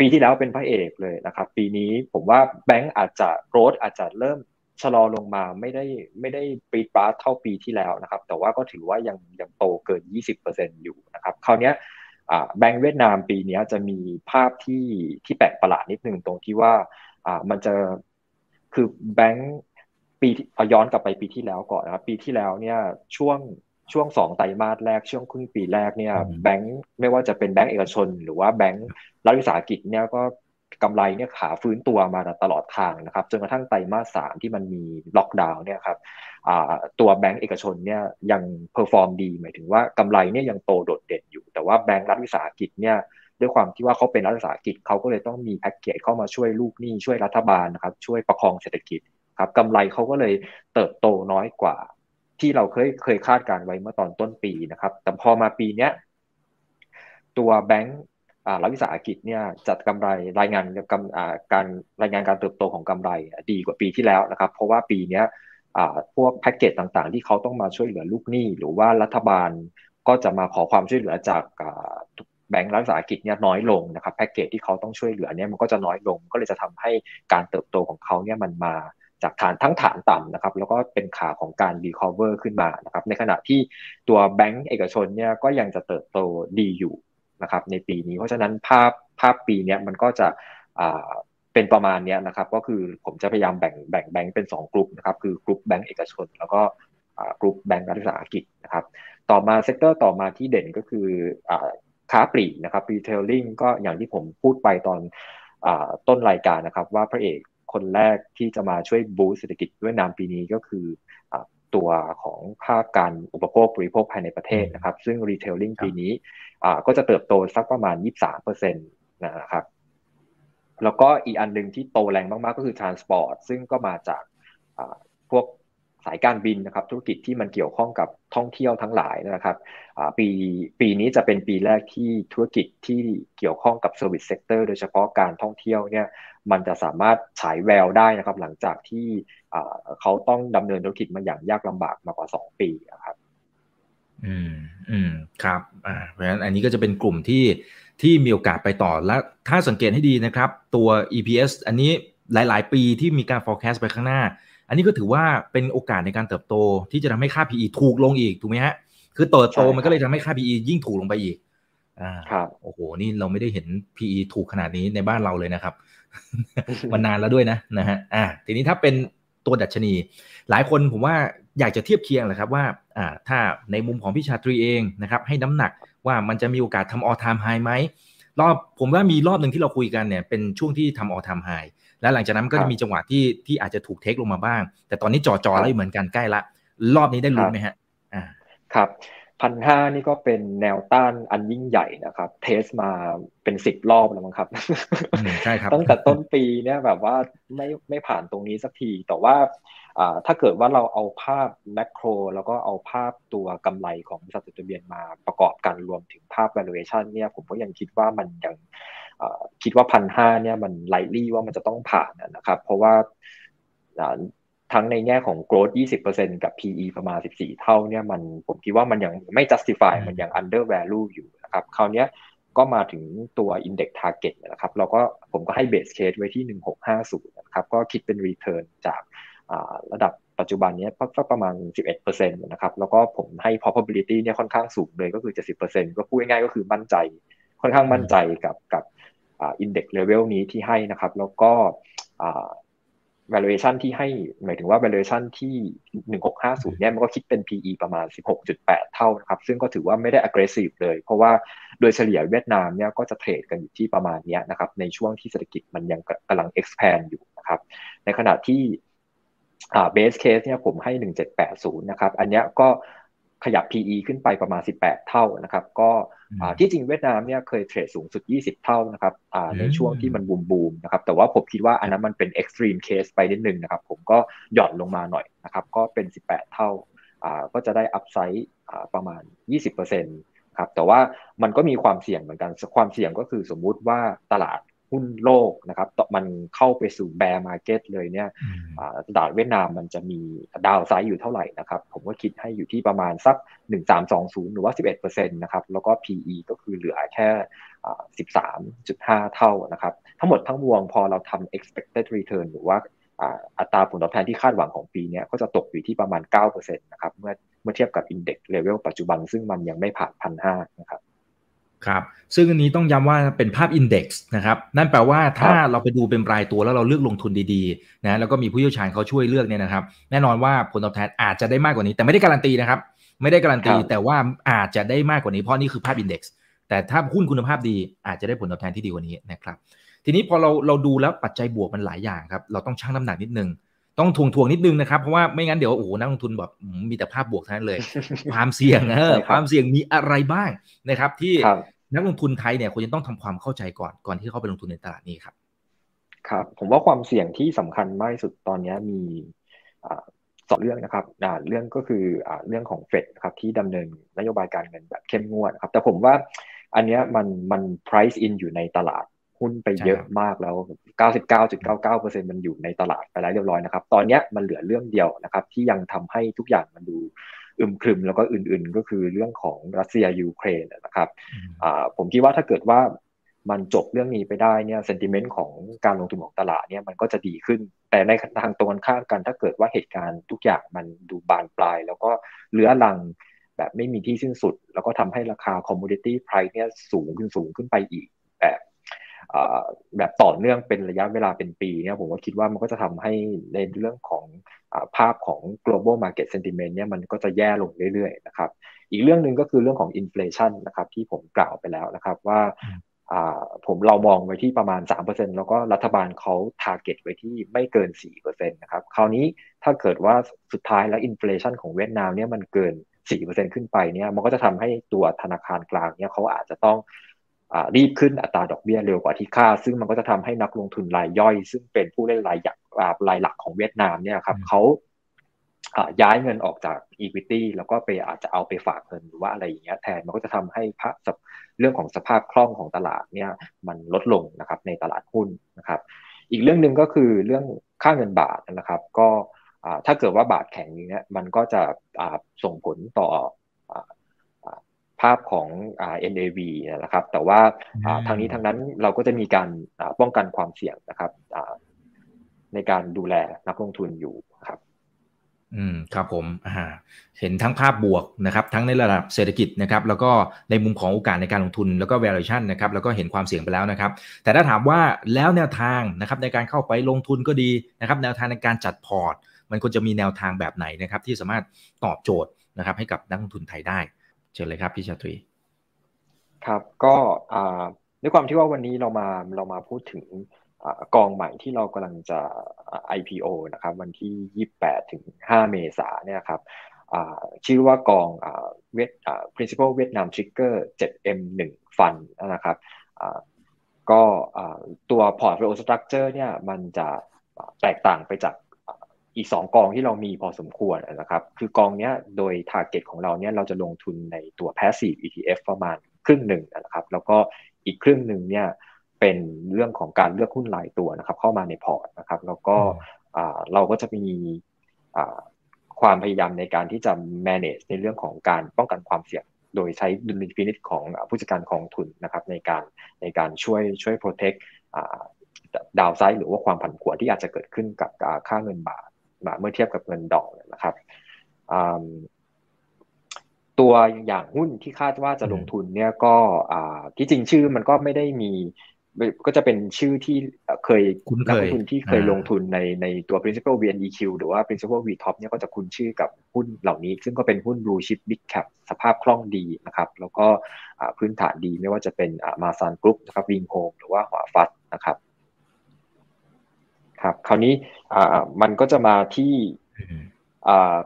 ปีที่แล้วเป็นพระเอกเลยนะครับ ปีนี้ผมว่าแบงค์อาจจะ growth อาจจะเริ่มชะลอลงมาไม่ได้ไม่ได้ปี๊ดป๊าดเท่าปีที่แล้วนะครับ แต่ว่าก็ถือว่ายังยังโตเกิน 20%อยู่นะครับ คราวนี้ แบงก์เวียดนามปีนี้จะมีภาพที่ที่แปลกประหลาดนิดนึงตรงที่ว่ามันจะคือแบงก์ปีเอาย้อนกลับไปปีที่แล้วก่อนนะครับปีที่แล้วเนี่ยช่วงช่วงสองไตรมาสแรกช่วงครึ่งปีแรกเนี่ยแบงก์ไม่ว่าจะเป็นแบงก์เอกชน หรือว่าแบงก์รัฐวิสาหกิจเนี่ยก็กำไรเนี่ยขาฟื้นตัวมาตลอดทางนะครับจนกระทั่งไตรมาสสามที่มันมีล็อกดาวน์เนี่ยครับตัวแบงก์เอกชนเนี่ยยัง perform ดีหมายถึงว่ากำไรเนี่ยยังโตโดดเด่นอยู่ แต่ว่าแบงก์รัฐวิสาหกิจเนี่ยด้วยความที่ว่าเขาเป็นรัฐวิสาหกิจเขาก็เลยต้องมีแพ็กเกจเข้ามาช่วยลูกหนี้ช่วยรัฐบาลนะครับช่วยประคองเศรษฐกิจครับกำไรเขาก็เลยเติบโตน้อยกว่า ที่เราเคยเคยคาดการณ์ไว้เมื่อตอนต้นปีนะครับ แต่พอมาปีเนี้ยตัวแบงก์รัฐวิสาหกิจเนี่ยจัดกำไรรายงานกำการรายงานการเติบโตของกำไรดีกว่าปีที่แล้วนะครับ เพราะว่าปีนี้พวกแพ็กเกจต่างๆ ที่เขาต้องมาช่วยเหลือลูกหนี้ หรือว่ารัฐบาล ก็จะมาขอความช่วยเหลือจากแบงก์รัฐวิสาหกิจเนี่ยน้อยลงนะครับแพ็กเกจที่เขาต้องช่วยเหลือเนี่ยมันก็จะน้อยลง ก็เลยจะทำให้การเติบโตของเขาเนี่ยมันมาจากฐานทั้งฐานต่ำนะครับแล้วก็เป็นขาของการ recover ขึ้นมานะครับในขณะที่ตัวแบงก์เอกชนเนี่ยก็ยังจะเติบโตดีอยู่นะครับในปีนี้ เพราะฉะนั้นภาพภาพปีนี้มันก็จะเป็นประมาณนี้นะครับก็คือผมจะพยายามแบ่งแบ่งแบงค์เป็น 2 กลุ่มนะครับคือกลุ่มแบงค์เอกชน แล้วก็กลุ่มแบงค์รัฐวิสาหกิจนะครับ ต่อมา sector ต่อมาที่เด่นก็คือค้าปลีกนะครับ retailing ก็อย่างที่ผมพูดไปตอนต้นรายการนะครับ ว่าพระเอกคนแรกที่จะมาช่วย boost เศรษฐกิจเวียดนามปีนี้ก็คือตัวของภาคการอุปโภคบริโภคภายในประเทศนะครับ ซึ่ง retailing ปีนี้ก็จะเติบโตสักประมาณ 23%นะครับแล้วก็อีกอันหนึ่งที่โตแรงมาก ๆ ก็คือ transport ซึ่งก็มาจากพวก สายการบินนะครับธุรกิจที่มันเกี่ยวข้องกับท่องเที่ยวทั้งหลายนะครับปีปีนี้จะเป็นปีแรกที่ธุรกิจที่เกี่ยวข้องกับ Service Sector โดยเฉพาะการท่องเที่ยวเนี่ยมันจะสามารถฉายแววได้นะครับหลังจากที่เขาต้องดำเนินธุรกิจมาอย่างยากลำบากมากว่า 2 ปีนะครับอืมอืมครับอ่าเพราะฉะนั้นอันนี้ก็จะเป็นกลุ่มที่ที่มีโอกาสไปต่อและถ้าสังเกตให้ดีนะครับ ตัว EPS อันนี้หลาย ๆ ปีที่มีการ forecast ไปข้างหน้า อันนี้ก็ถือว่าเป็นโอกาสในการเติบโตที่จะทำให้ค่า PE ถูกลงอีกถูกไหมฮะคือเติบโตมันก็เลยทำให้ค่า PE ยิ่งถูกลงไปอีกอ่าครับโอ้โหนี่เราไม่ได้เห็น PE ถูกขนาดนี้ในบ้านเราเลยนะครับมันนานแล้วด้วยนะนะฮะอ่าทีนี้ถ้าเป็นตัวดัชนี หลายคนผมว่าอยากจะเทียบเคียงแหละครับว่าอ่าถ้าในมุมของพี่ชาตรีเองนะครับให้น้ำหนักว่ามันจะมีโอกาสทำ all time high ไหมรอบผมว่ามีรอบหนึ่งที่เราคุยกันเนี่ยเป็นช่วงที่ทำ all time high แล้วหลังจากนั้นก็จะมีจังหวะที่ที่อาจจะถูกเทคลงมาบ้าง แต่ตอนนี้จอจอแล้วเหมือนกันใกล้ละ รอบนี้ได้ลุ้นไหมฮะอ่าครับพันห้านี่ก็เป็นแนวต้านอันยิ่งใหญ่นะครับ เทสมาเป็นสิบรอบแล้วมั้งครับใช่ครับ ตั้งแต่ต้นปีเนี่ยแบบว่าไม่ไม่ผ่านตรงนี้สักที แต่ว่าถ้าเกิดว่าเราเอาภาพแมกโรแล้วก็เอาภาพตัวกำไรของบริษัทจดทะเบียนมาประกอบกันรวมถึงภาพ valuation เนี่ยผมก็ยังคิดว่ามันยัง คิดว่าพันห้าเนี่ยมันไลลี่ว่ามันจะต้องผ่านนะครับ เพราะว่าทั้งในแง่ของ growth 20%กับ PE ประมาณ 14 เท่าเนี่ยมันผมคิดว่ามันยังไม่ justify มันยัง under value อยู่นะครับคราวนี้ก็มาถึงตัว index target นะครับเราก็ผมก็ให้ base case ไว้ที่ 1650 นะครับ ก็คิดเป็น return จากระดับปัจจุบันนี้ก็ประมาณ 11%นะครับ แล้วก็ผมให้ probability เนี่ยค่อนข้างสูงเลยก็คือ 70%ก็พูดง่ายๆก็คือมั่นใจ ค่อนข้างมั่นใจกับกับ อินเด็กซ์เลเวลนี้ที่ให้นะครับ แล้วก็ valuation ที่ให้หมายถึงว่า valuation ที่ 1650 เนี่ยมันก็คิดเป็น PE ประมาณ 16.8 เท่านะครับ ซึ่งก็ถือว่าไม่ได้ aggressive เลย เพราะว่าโดยเฉลี่ยเวียดนามเนี่ยก็จะเทรดกันอยู่ที่ประมาณนี้นะครับ ในช่วงที่เศรษฐกิจมันยังกำลัง expand อยู่นะครับ ในขณะที่ base case เนี่ยผมให้ 1780 นะครับ อันนี้ก็ขยับ PE ขึ้นไปประมาณ 18 เท่านะครับ ก็ ที่จริงเวียดนามเนี่ยเคยเทรดสูงสุด 20 เท่านะครับในช่วงที่มันบูมบูมนะครับแต่ว่าผมคิดว่าอันนั้นมันเป็น extreme case ไปนิดนึงนะครับผมก็หย่อนลงมาหน่อยนะครับก็เป็น 18 เท่าก็จะได้ upside ประมาณ 20%ครับแต่ว่ามันก็มีความเสี่ยงเหมือนกัน ความเสี่ยงก็คือสมมุติว่าตลาด หุ้นโลกนะครับมันเข้าไปสู่ bear market เลยเนี่ยตลาดเวียดนามมันจะมี downside อยู่เท่าไหร่นะครับ ผมก็คิดให้อยู่ที่ประมาณสัก 1320 หรือว่า 11%นะครับ แล้วก็ PE ก็คือเหลือแค่ 13.5 เท่านะครับ ทั้งหมดทั้งมวลพอเราทำ expected return หรือว่าอัตราผลตอบแทนที่คาดหวังของปีนี้ก็จะตกอยู่ที่ประมาณ 9%นะครับ เมื่อเมื่อเทียบกับ index level ปัจจุบันซึ่งมันยังไม่ผ่านพันห้านะครับ ครับซึ่งอันนี้ต้องย้ำว่าเป็นภาพอินเด็กซ์นะครับนั่นแปลว่าถ้าเราไปดูเป็นรายตัวแล้วเราเลือกลงทุนดีๆนะแล้วก็มีผู้เชี่ยวชาญเขาช่วยเลือกเนี่ยนะครับ แน่นอนว่าผลตอบแทนอาจจะได้มากกว่านี้ แต่ไม่ได้การันตีนะครับ ไม่ได้การันตีแต่ว่าอาจจะได้มากกว่านี้เพราะนี่คือภาพอินเด็กซ์แต่ถ้าหุ้นคุณภาพดีอาจจะได้ผลตอบแทนที่ดีกว่านี้นะครับ ทีนี้พอเราเราดูแล้วปัจจัยบวกมันหลายอย่างครับเราต้องชั่งน้ำหนักนิดนึงต้องทวงทวงนิดนึงนะครับ เพราะว่าไม่งั้นเดี๋ยวโอ้โหนักลงทุนแบบมีแต่ภาพบวกทั้งนั้นเลย ความเสี่ยงเออความเสี่ยงมีอะไรบ้างนะครับที่ นักลงทุนไทยเนี่ยควรจะต้องทำความเข้าใจก่อนก่อนที่เข้าไปลงทุนในตลาดนี้ครับ ครับ ผมว่าความเสี่ยงที่สำคัญมากที่สุดตอนนี้มีสองเรื่องนะครับเรื่องก็คืออเรื่องของเฟดครับที่ดำเนินนโยบายการเงินแบบเข้มงวดครับ แต่ผมว่าอันนี้มันมัน price in อยู่ในตลาดหุ้นไปเยอะมากแล้ว 99.99%มันอยู่ในตลาดไปแล้วเรียบร้อยนะครับ ตอนนี้มันเหลือเรื่องเดียวนะครับ ที่ยังทำให้ทุกอย่างมันดู อึมครึมแล้วก็อื่นๆ ก็คือเรื่องของรัสเซียยูเครนนะครับผมคิดว่าถ้าเกิดว่ามันจบเรื่องนี้ไปได้เนี่ยเซนติเมนต์ของการลงทุนของตลาดเนี่ยมันก็จะดีขึ้น แต่ในทางตรงกันข้ามกัน ถ้าเกิดว่าเหตุการณ์ทุกอย่างมันดูบานปลาย แล้วก็เลื้อรังแบบไม่มีที่สิ้นสุด แล้วก็ทำให้ราคาคอมมูนิตี้ไพรซ์เนี่ยสูงขึ้นสูงขึ้นไปอีก แบบ แบบต่อเนื่องเป็นระยะเวลาเป็นปีเนี่ยผมก็คิดว่ามันก็จะทำให้ในเรื่องของภาพของ global market sentiment เนี่ยมันก็จะแย่ลงเรื่อยๆนะครับอีกเรื่องหนึ่งก็คือเรื่องของ inflation นะครับที่ผมกล่าวไปแล้วนะครับว่าผมเรามองไว้ที่ประมาณ 3%แล้วก็รัฐบาลเขา target ไว้ที่ไม่เกิน 4%นะครับคราวนี้ถ้าเกิดว่าสุดท้ายแล้ว inflation ของเวียดนามเนี่ยมันเกิน 4%ขึ้นไปเนี่ยมันก็จะทำให้ตัวธนาคารกลางเนี่ยเขาอาจจะต้อง รีบขึ้นอัตราดอกเบี้ยเร็วกว่าที่คาดซึ่งมันก็จะทำให้นักลงทุนรายย่อย ซึ่งเป็นผู้เล่นรายหยักรายหลักของเวียดนามเนี่ยครับเขาย้ายเงินออกจาก equity แล้วก็ไปอาจจะเอาไปฝากเงินหรือว่าอะไรอย่างเงี้ยแทนมันก็จะทำให้ภาพเรื่องของสภาพคล่องของตลาดเนี่ยมันลดลงนะครับในตลาดหุ้นนะครับ อีกเรื่องหนึ่งก็คือเรื่องค่าเงินบาทนะครับ ก็ถ้าเกิดว่าบาทแข็งนี้เนี่ยมันก็จะส่งผลต่อ ภาพของ NAV นะครับ แต่ว่าทางนี้ทางนั้นเราก็จะมีการป้องกันความเสี่ยงนะครับในการดูแลนักลงทุนอยู่ครับ อืมครับผมอ่าเห็นทั้งภาพบวกนะครับ ทั้งในระดับเศรษฐกิจนะครับ แล้วก็ในมุมของโอกาสในการลงทุนแล้วก็ valuation นะครับ แล้วก็เห็นความเสี่ยงไปแล้วนะครับ แต่ถ้าถามว่าแล้วแนวทางนะครับ ในการเข้าไปลงทุนก็ดีนะครับ แนวทางในการจัดพอร์ต มันควรจะมีแนวทางแบบไหนนะครับ ที่สามารถตอบโจทย์นะครับ ให้กับนักลงทุนไทยได้ เชิญเลยครับพี่ชาตรีครับก็ด้วยความที่ว่าวันนี้เรามาเรามาพูดถึงกองใหม่ที่เรากำลังจะ IPO นะครับวันที่ 28 ถึง 5 เมษายนเนี่ยครับชื่อว่ากองเวท principal เวียดนาม trigger 7M1 fund นะครับก็ตัว portfolio structure เนี่ยมันจะแตกต่างไปจาก อีก 2 กองที่เรามีพอสมควรนะครับ คือกองนี้โดย target ของเราเนี่ยเราจะลงทุนในตัว passive ETF ประมาณครึ่งหนึ่งนะครับ แล้วก็อีกครึ่งหนึ่งเนี่ยเป็นเรื่องของการเลือกหุ้นรายตัวนะครับ เข้ามาในพอร์ตนะครับ แล้วก็เราก็จะมีความพยายามในการที่จะ manage ในเรื่องของการป้องกันความเสี่ยง โดยใช้ดุลยพินิจของผู้จัดการกองทุนนะครับในการในการช่วยช่วย protect ดาวไซด์หรือว่าความผันผวนที่อาจจะเกิดขึ้นกับค่าเงินบาท เมื่อเทียบกับเงินดอกนะครับตัวอย่างหุ้นที่คาดว่าจะลงทุนเนี่ยก็ที่จริงชื่อมันก็ไม่ได้มีก็จะเป็นชื่อที่เคยนักลงทุนที่เคยลงทุนในในตัว principal VNEQ หรือว่า principal VTOP เนี่ยก็จะคุ้นชื่อกับหุ้นเหล่านี้ ซึ่งก็เป็นหุ้น blue chip big cap สภาพคล่องดีนะครับ แล้วก็พื้นฐานดีไม่ว่าจะเป็นมาซานกรุ๊ปนะครับวิงโฮมหรือว่าหัวฟัดนะครับ ครับคราวนี้มันก็จะมาที่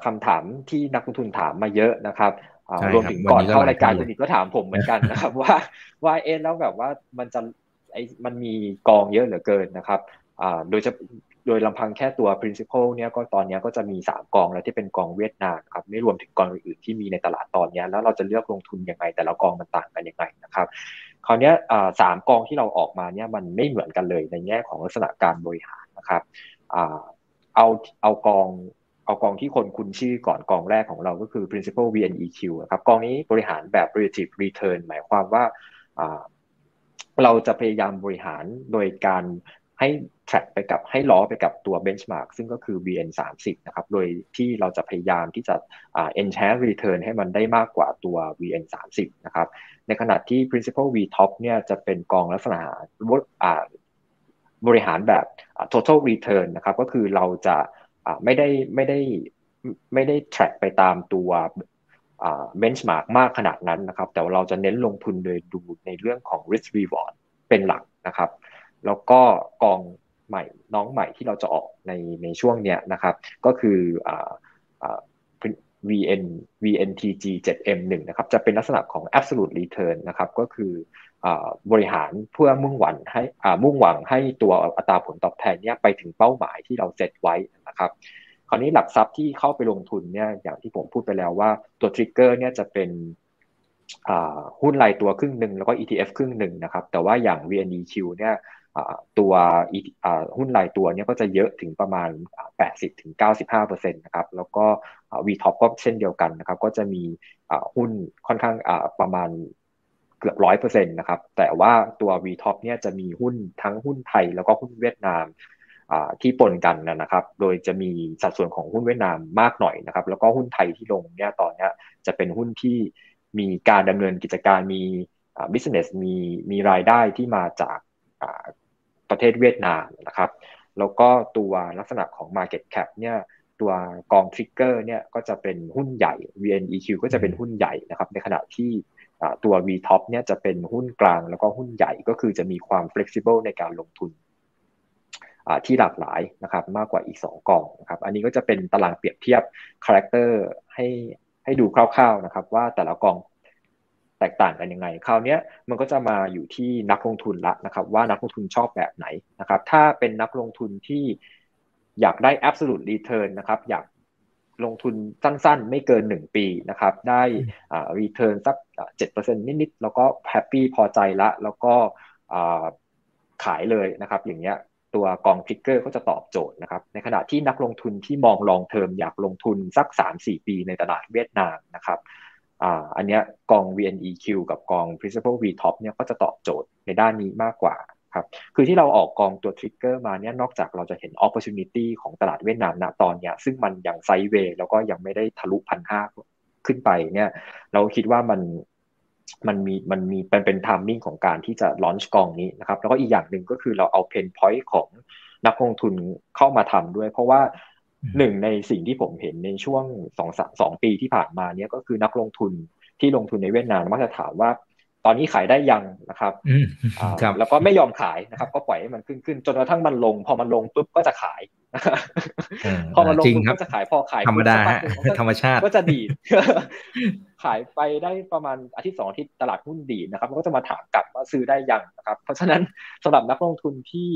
คำถามที่นักลงทุนถามมาเยอะนะครับรวมถึงก่อนเข้ารายการคุณอีกก็ถามผมเหมือนกันนะครับ ว่าว่าเอ็นแล้วแบบว่ามันจะไอ้มันมีกองเยอะเหลือเกินนะครับโดยจะโดยลำพังแค่ตัว principal เนี่ยก็ตอนนี้ก็จะมี 3 กองแล้วที่เป็นกองเวียดนามครับไม่รวมถึงกองอื่นๆที่มีในตลาดตอนนี้แล้วเราจะเลือกลงทุนยังไง แต่ละกองมันต่างกันยังไงนะครับคราวนี้สามกองที่เราออกมาเนี่ยมันไม่เหมือนกันเลยในแง่ของลักษณะการบริหาร นะครับเอาเอากองเอากองที่คนคุ้นชื่อก่อนกองแรกของเราก็คือ principal VNEQ ครับกองนี้บริหารแบบ relative return หมายความว่าเราจะพยายามบริหารโดยการให้ track ไปกับให้ล้อไปกับตัว benchmark ซึ่งก็คือ VN 30นะครับ โดยที่เราจะพยายามที่จะ enhance return ให้มันได้มากกว่าตัว VN 30นะครับ ในขณะที่ principal V top เนี่ยจะเป็นกองลักษณะ บริหารแบบ total return นะครับก็คือเราจะไม่ได้ไม่ได้ไม่ได้ track ไปตามตัวเบนช์มาร์กมากขนาดนั้นนะครับ แต่ว่าเราจะเน้นลงทุนโดยดูในเรื่องของ risk reward เป็นหลักนะครับ แล้วก็กองใหม่น้องใหม่ที่เราจะออกในในช่วงเนี้ยนะครับ ก็คืออ VN VNTG 7M1 นะครับจะเป็นลักษณะของ absolute return นะครับก็คือ บริหารเพื่อมุ่งหวังให้มุ่งหวังให้ตัวอัตราผลตอบแทนเนี้ยไปถึงเป้าหมายที่เราเซตไว้นะครับ คราวนี้หลักทรัพย์ที่เข้าไปลงทุนเนี่ยอย่างที่ผมพูดไปแล้วว่าตัวทริกเกอร์เนี่ยจะเป็นหุ้นรายตัวครึ่งหนึ่งแล้วก็ ETF ครึ่งหนึ่งนะครับ แต่ว่าอย่าง VNEQ เนี่ยตัวหุ้นรายตัวเนี่ยก็จะเยอะถึงประมาณ 80-95%นะครับ แล้วก็ VTOP ก็เช่นเดียวกันนะครับ ก็จะมีหุ้นค่อนข้างประมาณ เกือบร้อยเปอร์เซ็นต์นะครับ แต่ว่าตัว VTOP เนี่ยจะมีหุ้นทั้งหุ้นไทยแล้วก็หุ้นเวียดนามที่ปนกันนะครับ โดยจะมีสัดส่วนของหุ้นเวียดนามมากหน่อยนะครับ แล้วก็หุ้นไทยที่ลงเนี่ยตอนนี้จะเป็นหุ้นที่มีการดำเนินกิจการมี business มีมีรายได้ที่มาจากประเทศเวียดนามนะครับ แล้วก็ตัวลักษณะของ market cap เนี่ยตัวกองทริกเกอร์เนี่ยก็จะเป็นหุ้นใหญ่ VNEQ ก็จะเป็นหุ้นใหญ่นะครับ ในขณะที่ ตัว VTOP เนี่ยจะเป็นหุ้นกลางแล้วก็หุ้นใหญ่ก็คือจะมีความ flexible ในการลงทุนที่หลากหลายนะครับมากกว่าอีก 2กองนะครับอันนี้ก็จะเป็นตารางเปรียบเทียบคาแรคเตอร์ให้ให้ดูคร่าวๆนะครับว่าแต่ละกองแตกต่างกันยังไงคราวนี้มันก็จะมาอยู่ที่นักลงทุนละนะครับ ว่านักลงทุนชอบแบบไหนนะครับถ้าเป็นนักลงทุนที่อยากได้ absolute return นะครับอยาก ลงทุนสั้นๆ ไม่เกิน 1 ปีนะครับ ได้ return สักเจ็ดเปอร์เซ็นต์นิดๆ แล้วก็ happy พอใจละ แล้วก็ขายเลยนะครับ อย่างเงี้ยตัวกอง trigger ก็จะตอบโจทย์นะครับ ในขณะที่นักลงทุนที่มอง long term อยากลงทุนสัก 3-4 ปีในตลาดเวียดนามนะครับอันนี้กอง VNEQ กับกอง Principal VTOP เนี่ยก็จะตอบโจทย์ในด้านนี้มากกว่า ครับคือที่เราออกกองตัว trigger มาเนี่ยนอกจากเราจะเห็น opportunity ของตลาดเวียดนามณตอนเนี้ยซึ่งมันยัง sideway แล้วก็ยังไม่ได้ทะลุพันห้าขึ้นไปเนี่ยเราคิดว่ามันมันมีมันมีเป็นเป็น timing ของการที่จะ launch กองนี้นะครับแล้วก็อีกอย่างหนึ่งก็คือเราเอา pain point ของนักลงทุนเข้ามาทำด้วย เพราะว่าหนึ่งในสิ่งที่ผมเห็นในช่วงสองสองปีที่ผ่านมาเนี้ยก็คือนักลงทุนที่ลงทุนในเวียดนามมักจะถามว่า ตอนนี้ขายได้ยังนะครับแล้วก็ไม่ยอมขายนะครับ ก็ปล่อยให้มันขึ้นขึ้นจนกระทั่งมันลง พอมันลงปุ๊บก็จะขายพอมันลงปุ๊บก็จะขายพอขายธรรมดาธรรมชาติก็จะดีดขายไปได้ประมาณอาทิตย์สองอาทิตย์ตลาดหุ้นดีนะครับมันก็จะมาถามกลับว่าซื้อได้ยังนะครับ เพราะฉะนั้นสำหรับนักลงทุนที่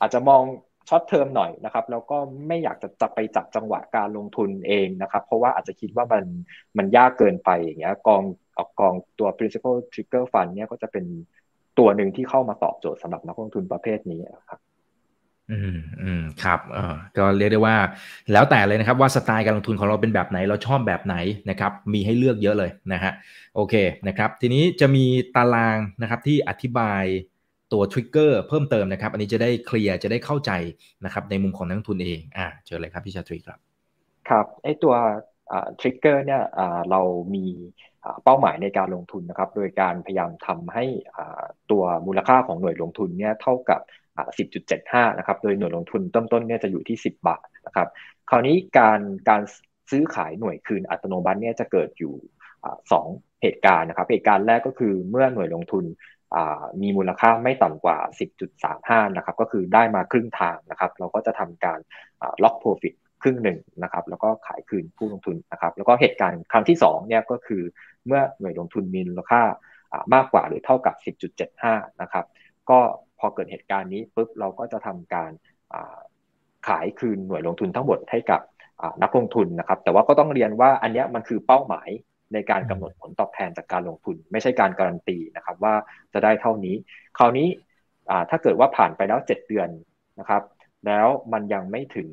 อาจจะมอง ช็อตเทอมหน่อยนะครับแล้วก็ไม่อยากจะจับไปจับจังหวะการลงทุนเองนะครับ เพราะว่าอาจจะคิดว่ามันมันยากเกินไปอย่างเงี้ยกองออกกองตัว principal trigger fund เนี่ยก็จะเป็นตัวหนึ่งที่เข้ามาตอบโจทย์สำหรับนักลงทุนประเภทนี้นครับอืมอืมครับเออก็เรียกได้ว่า แล้วแต่เลยนะครับว่าสไตล์การลงทุนของเราเป็นแบบไหนเราชอบแบบไหนนะครับ มีให้เลือกเยอะเลยนะฮะโอเคนะครับ ทีนี้จะมีตารางนะครับที่อธิบาย ตัวทริกเกอร์เพิ่มเติมนะครับ อันนี้จะได้เคลียร์จะได้เข้าใจนะครับในมุมของนักทุนเองอ่าเจอเลยครับพี่ชาตรีครับครับไอตัวทริกเกอร์เนี่ยเรามีเป้าหมายในการลงทุนนะครับ โดยการพยายามทำให้ตัวมูลค่าของหน่วยลงทุนเนี่ยเท่ากับ 10.75 นะครับ โดยหน่วยลงทุนต้นต้นเนี่ยจะอยู่ที่ 10 บาทนะครับ คราวนี้การการซื้อขายหน่วยคืนอัตโนมัติเนี่ยจะเกิดอยู่สองเหตุการณ์นะครับ เหตุการณ์แรกก็คือเมื่อหน่วยลงทุน มีมูลค่าไม่ต่ำกว่า 10.35 นะครับ ก็คือได้มาครึ่งทางนะครับ เราก็จะทำการล็อกโปรฟิตครึ่งหนึ่งนะครับ แล้วก็ขายคืนผู้ลงทุนนะครับ แล้วก็เหตุการณ์ครั้งที่2เนี่ยก็คือเมื่อหน่วยลงทุนมีมูลค่ามากกว่าหรือเท่ากับ 10.75 นะครับ ก็พอเกิดเหตุการณ์นี้ปุ๊บเราก็จะทำการขายคืนหน่วยลงทุนทั้งหมดให้กับนักลงทุนนะครับ แต่ว่าก็ต้องเรียนว่าอันนี้มันคือเป้าหมาย ในการกำหนดผลตอบแทนจากการลงทุน ไม่ใช่การการันตีนะครับว่าจะได้เท่านี้ คราวนี้ถ้าเกิดว่าผ่านไปแล้ว 7 เดือนนะครับ แล้วมันยังไม่ถึง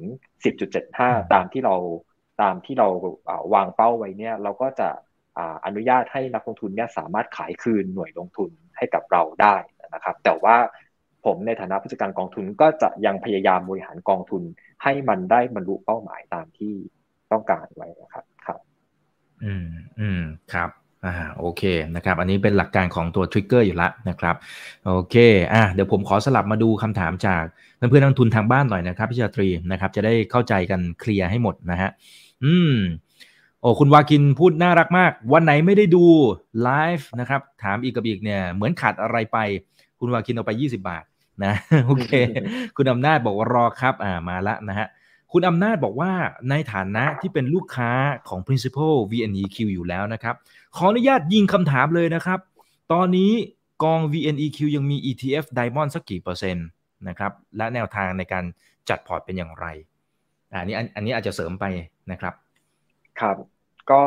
10.75 ตามที่เราตามที่เราวางเป้าไว้เนี่ยเราก็จะอนุญาตให้นักลงทุนเนี่ยสามารถขายคืนหน่วยลงทุนให้กับเราได้นะครับ แต่ว่าผมในฐานะผู้จัดการกองทุนก็จะยังพยายามบริหารกองทุนให้มันได้บรรลุเป้าหมายตามที่ต้องการไว้นะครับครับ อืมอืมครับอ่าโอเคนะครับอันนี้เป็นหลักการของตัว trigger อยู่แล้วนะครับโอเคอะเดี๋ยวผมขอสลับมาดูคำถามจากเพื่อนๆนักลงทุนทางบ้านหน่อยนะครับพี่ชาตรีนะครับ จะได้เข้าใจกันเคลียร์ให้หมดนะฮะอืมโอ้คุณวากินพูดน่ารักมาก วันไหนไม่ได้ดูไลฟ์นะครับ ถามอีกกับอิกเนี่ยเหมือนขาดอะไรไป คุณวากินเอาไป 20 บาทนะโอเค คุณอำนาจบอกว่ารอครับอ่ามาละนะฮะ คุณอำนาจบอกว่าในฐานะที่เป็นลูกค้าของ principal VNEQ อยู่แล้วนะครับ ขออนุญาตยิงคำถามเลยนะครับ ตอนนี้กอง VNEQ ยังมี ETF Diamond สักกี่เปอร์เซ็นต์นะครับ และแนวทางในการจัดพอร์ตเป็นอย่างไรอันนี้อันนี้อาจจะเสริมไปนะครับ ครับก็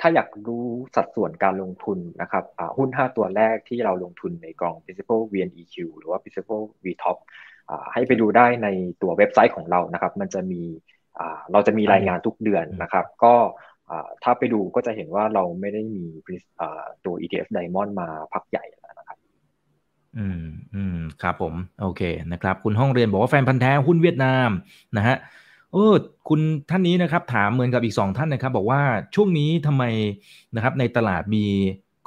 ถ้าอยากรู้สัดส่วนการลงทุนนะครับหุ้น 5 ตัวแรกที่เราลงทุนในกอง Principal VNEQ หรือว่า Principal VTOP ให้ไปดูได้ในตัวเว็บไซต์ของเรานะครับ มันจะมีเราจะมีรายงานทุกเดือนนะครับ ก็ถ้าไปดูก็จะเห็นว่าเราไม่ได้มีตัว ETF Diamond มาพักใหญ่แล้วนะครับ อืมอืมครับผม โอเคนะครับ คุณห้องเรียนบอกว่าแฟนพันธ์แท้หุ้นเวียดนามนะฮะเออคุณท่านนี้นะครับ ถามเหมือนกับอีกสองท่านนะครับ บอกว่าช่วงนี้ทำไมนะครับ ในตลาดมี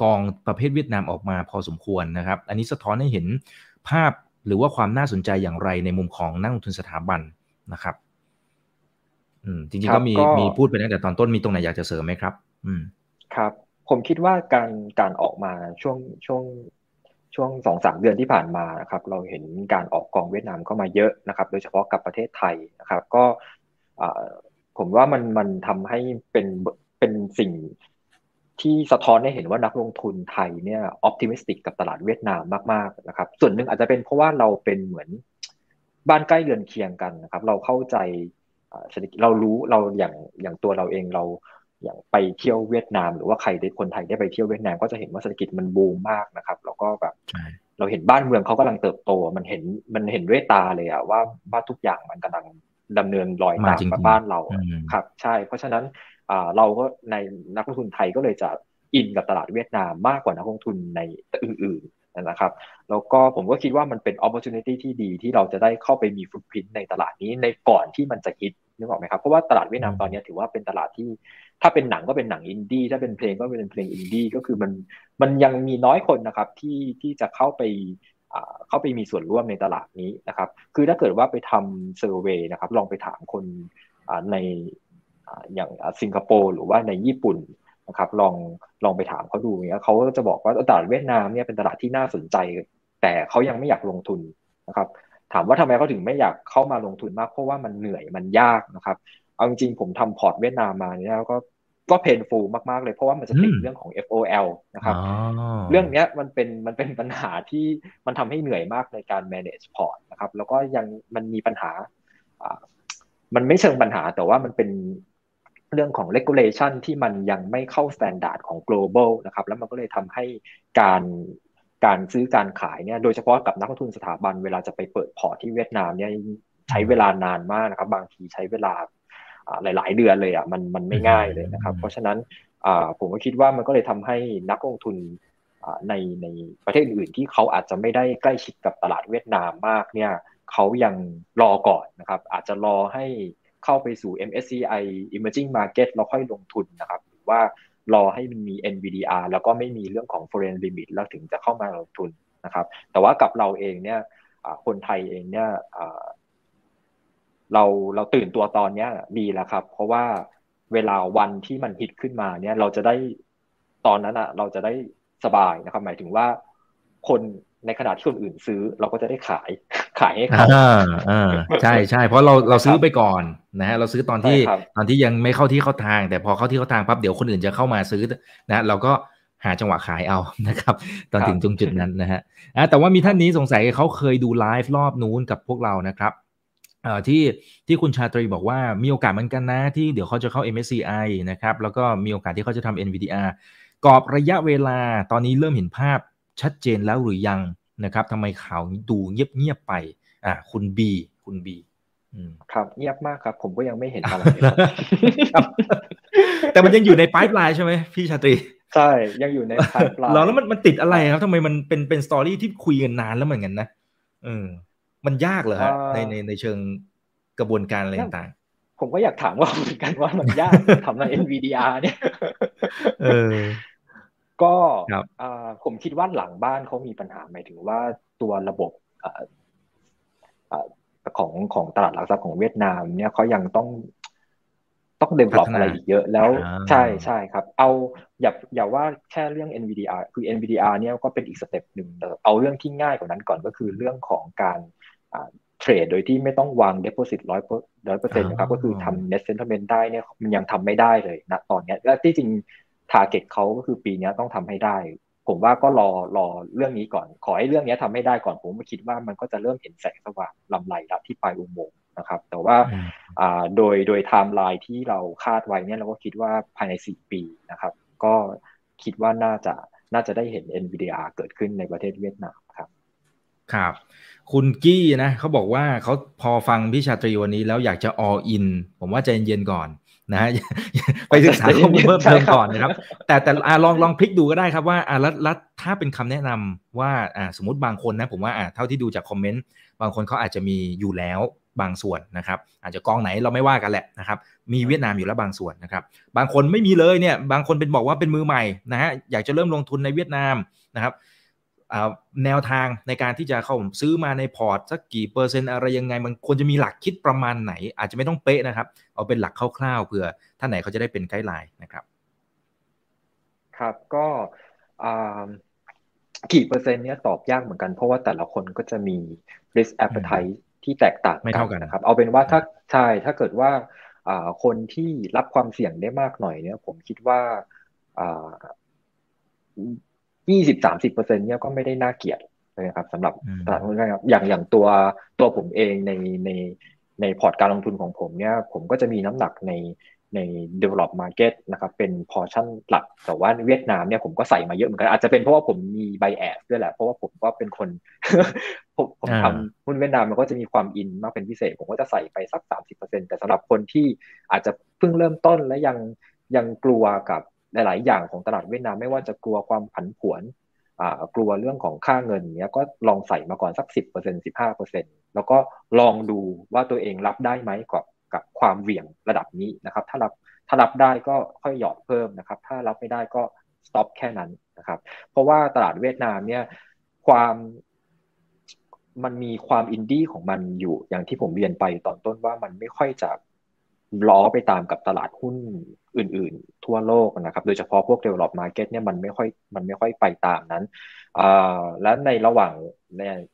กองประเภทเวียดนามออกมาพอสมควรนะครับ อันนี้สะท้อนให้เห็นภาพ หรือว่าความน่าสนใจอย่างไรในมุมของนักลงทุนสถาบันนะครับอืมจริงๆก็มีมีพูดไปตั้งแต่ตอนต้นมีตรงไหนอยากจะเสริมไหมครับ อืมครับ ผมคิดว่าการการออกมาช่วงช่วงช่วงสองสามเดือนที่ผ่านมานะครับ เราเห็นการออกกองเวียดนามเข้ามาเยอะนะครับ โดยเฉพาะกับประเทศไทยนะครับ ก็ผมว่ามันมันทำให้เป็นเป็นสิ่ง ที่สะท้อนให้เห็นว่านักลงทุนไทยเนี่ยออพติมิสติกกับตลาดเวียดนามมากๆนะครับ ส่วนหนึ่งอาจจะเป็นเพราะว่าเราเป็นเหมือนบ้านใกล้เรือนเคียงกันนะครับ เราเข้าใจเศรษฐกิจเรารู้เราอย่างอย่างตัวเราเองเราอย่างไปเที่ยวเวียดนาม หรือว่าใครได้คนไทยได้ไปเที่ยวเวียดนามก็จะเห็นว่าเศรษฐกิจมันบูมมากนะครับ แล้วก็แบบเราเห็นบ้านเมืองเขากำลังเติบโต มันเห็นมันเห็นด้วยตาเลยอะว่าว่าทุกอย่างมันกำลังดำเนินรอยตามมาบ้านเราครับ ใช่ เพราะฉะนั้นเราก็ในนักลงทุนไทยก็เลยจะอินกับตลาดเวียดนามมากกว่านักลงทุนในอื่นๆนะครับแล้วก็ผมก็คิดว่ามันเป็น opportunity ที่ดีที่เราจะได้เข้าไปมีฟุตพิ้นในตลาดนี้ในก่อนที่มันจะฮิตนึกออกไหมครับเพราะว่าตลาดเวียดนามตอนนี้ถือว่าเป็นตลาดที่ ถ้าเป็นหนังก็เป็นหนังอินดี้ถ้าเป็นเพลงก็เป็นเพลงอินดี้ก็คือมันมันยังมีน้อยคนนะครับที่ที่จะเข้าไปเข้าไปมีส่วนร่วมในตลาดนี้นะครับ คือถ้าเกิดว่าไปทำเซอร์เวยนะครับ ลองไปถามคนใน อย่างสิงคโปร์หรือว่าในญี่ปุ่นนะครับลองลองไปถามเขาดูเนี้ยเขาก็จะบอกว่าตลาดเวียดนามเนี่ยเป็นตลาดที่น่าสนใจ แต่เขายังไม่อยากลงทุนนะครับถามว่าทำไมเขาถึงไม่อยากเข้ามาลงทุนมากเพราะว่ามันเหนื่อยมันยากนะครับเอาจริงๆผมทำพอร์ตเวียดนามมาเนี่ยก็ก็ painful มากๆเลยเพราะว่ามันจะติดเรื่องของ FOL นะครับเรื่องนี้มันเป็นมันเป็นปัญหาที่มันทำให้เหนื่อยมากในการ manage พอร์ตนะครับแล้วก็ยังมันมีปัญหา มันไม่เชิงปัญหาแต่ว่ามันเป็น เรื่องของ regulation ที่มันยังไม่เข้า standard ของ global นะครับแล้วมันก็เลยทำให้การการซื้อการขายเนี่ยโดยเฉพาะกับนักลงทุนสถาบันเวลาจะไปเปิดพอร์ตที่เวียดนามเนี่ยใช้เวลานานมากนะครับ บางทีใช้เวลาหลาย ๆ เดือนเลยอะมันมันไม่ง่ายเลยนะครับ เพราะฉะนั้นผมก็คิดว่ามันก็เลยทำให้นักลงทุนในในประเทศอื่นที่เขาอาจจะไม่ได้ใกล้ชิดกับตลาดเวียดนามมากเนี่ยเขายังรอก่อนนะครับ อาจจะรอให้ เข้าไปสู่ MSCI Emerging Market แล้วค่อยลงทุนนะครับ หรือว่ารอให้มันมี NVDR แล้วก็ไม่มีเรื่องของ foreign limit แล้วถึงจะเข้ามาลงทุนนะครับ แต่ว่ากับเราเองเนี่ยคนไทยเองเนี่ยเราเราตื่นตัวตอนเนี้ยดีแล้วครับ เพราะว่าเวลาวันที่มันฮิตขึ้นมาเนี่ยเราจะได้ตอนนั้นอะเราจะได้สบายนะครับ หมายถึงว่าคน ในขณะที่คนอื่นซื้อเราก็จะได้ขายขายให้เขาอ่าอ่าใช่ใช่เพราะเราเราซื้อไปก่อนนะฮะเราซื้อตอนที่ตอนที่ยังไม่เข้าที่เข้าทาง แต่พอเข้าที่เข้าทางปั๊บเดี๋ยวคนอื่นจะเข้ามาซื้อนะเราก็หาจังหวะขายเอานะครับ ตอนถึงตรงจุดนั้นนะฮะแต่ว่ามีท่านนี้สงสัยเขาเคยดูไลฟ์รอบนู้นกับพวกเรานะครับที่ที่คุณชาตรีบอกว่ามีโอกาสเหมือนกันนะ ที่เดี๋ยวเขาจะเข้า MSCI นะครับ แล้วก็มีโอกาสที่เขาจะทำ NVDR กรอบระยะเวลาตอนนี้เริ่มเห็นภาพ ชัดเจนแล้วหรือยังนะครับทำไมข่าวดูเงียบๆไปอ่าคุณบีคุณบีครับเงียบมากครับ ผมก็ยังไม่เห็นอะไรแต่มันยังอยู่ในปลายปลายใช่ไหมพี่ชาตรีใช่ยังอยู่ในปลายปลายแล้วมันมันติดอะไรครับทำไมมันเป็นเป็นสตอรี่ที่คุยกันนานแล้วเหมือนกันนะเออมันยากเหรอฮะในในในเชิงกระบวนการอะไรต่างผมก็อยากถามว่าเหมือนกันว่ามันยากทำใน NVDR เนี่ย เออ ก็ผมคิดว่าหลังบ้านเขามีปัญหาหมายถึงว่าตัวระบบของของตลาดหลักทรัพย์ของเวียดนามเนี่ยเขายังต้องต้อง develop อะไรอีกเยอะแล้วใช่ใช่ครับ เอาอย่าอย่าว่าแค่เรื่อง NVDR คือ NVDR เนี่ยก็เป็นอีก step หนึ่งเอาเรื่องที่ง่ายกว่านั้นก่อนก็คือเรื่องของการเทรดโดยที่ไม่ต้องวาง deposit ร้อยร้อยเปอร์เซ็นต์นะครับก็คือทำ net sentiment ได้เนี่ยมันยังทำไม่ได้เลยนะตอนนี้และที่จริง target เขาก็คือปีนี้ต้องทำให้ได้ ผมว่าก็รอรอเรื่องนี้ก่อน ขอให้เรื่องนี้ทำให้ได้ก่อนผมคิดว่ามันก็จะเริ่มเห็นแสงสว่างลำไรแล้วที่ปลายอุโมงค์นะครับ แต่ว่าโดยโดยไทม์ไลน์ที่เราคาดไว้เนี่ยเราก็คิดว่าภายใน 4 ปีนะครับ ก็คิดว่าน่าจะน่าจะได้เห็น NVDR เกิดขึ้นในประเทศเวียดนามครับ ครับ คุณกี้นะเขาบอกว่าเขาพอฟังพี่ชาตรีวันนี้แล้วอยากจะ all in ผมว่าใจเย็นก่อน นะฮะไปศึกษาข้อมูลเพิ่มเติมก่อนนะครับ แต่แต่ลองลองพลิกดูก็ได้ครับว่าอ่าแล้วแล้วถ้าเป็นคำแนะนำว่าอ่าสมมติบางคนนะผมว่าอ่าเท่าที่ดูจากคอมเมนต์บางคนเขาอาจจะมีอยู่แล้วบางส่วนนะครับ อาจจะกองไหนเราไม่ว่ากันแหละนะครับ มีเวียดนามอยู่แล้วบางส่วนนะครับ บางคนไม่มีเลยเนี่ยบางคนเป็นบอกว่าเป็นมือใหม่นะฮะอยากจะเริ่มลงทุนในเวียดนามนะครับ แนวทางในการที่จะเข้าซื้อมาในพอร์ตสักกี่เปอร์เซ็นต์อะไรยังไง มันควรจะมีหลักคิดประมาณไหน อาจจะไม่ต้องเป๊ะนะครับ เอาเป็นหลักคร่าวๆเผื่อท่านไหนเขาจะได้เป็น guideline นะครับ ครับก็กี่เปอร์เซ็นต์เนี้ยตอบยากเหมือนกัน เพราะว่าแต่ละคนก็จะมี risk appetite ที่แตกต่างกันนะครับ เอาเป็นว่าถ้าใช่ถ้าเกิดว่าคนที่รับความเสี่ยงได้มากหน่อยเนี่ย ผมคิดว่า ยี่สิบสามสิบเปอร์เซ็นเนี่ยก็ไม่ได้น่าเกียดนะครับสำหรับตลาดหุ้นนะครับอย่างอย่างตัวตัวผมเองในในในในพอร์ตการลงทุนของผมเนี่ยผมก็จะมีน้ำหนักในใน develop market นะครับเป็นพอชั่นหลัก แต่ว่าเวียดนามเนี่ยผมก็ใส่มาเยอะเหมือนกัน อาจจะเป็นเพราะว่าผมมีไบแอสด้วยแหละ เพราะว่าผมก็เป็นคน ผมผมทำหุ้นเวียดนามมันก็จะมีความอินมากเป็นพิเศษ ผมก็จะใส่ไปสัก 30%แต่สำหรับคนที่อาจจะเพิ่งเริ่มต้นและยังยังกลัวกับ หลาย ๆ อย่างของตลาดเวียดนามไม่ว่าจะกลัวความผันผวนกลัวเรื่องของค่าเงินเนี้ยก็ลองใส่มาก่อนสัก 10% 15%แล้วก็ลองดูว่าตัวเองรับได้ไหมกับกับความเหวี่ยงระดับนี้นะครับ ถ้ารับถ้ารับได้ก็ค่อยหยอดเพิ่มนะครับ ถ้ารับไม่ได้ก็สต็อปแค่นั้นนะครับ เพราะว่าตลาดเวียดนามเนี่ยความมันมีความอินดี้ของมันอยู่อย่างที่ผมเรียนไปตอนต้นว่ามันไม่ค่อยจะ ล้อไปตามกับตลาดหุ้นอื่น ๆ ทั่วโลกนะครับ โดยเฉพาะพวก develop market เนี่ยมันไม่ค่อยมันไม่ค่อยไปตามนั้น และในระหว่าง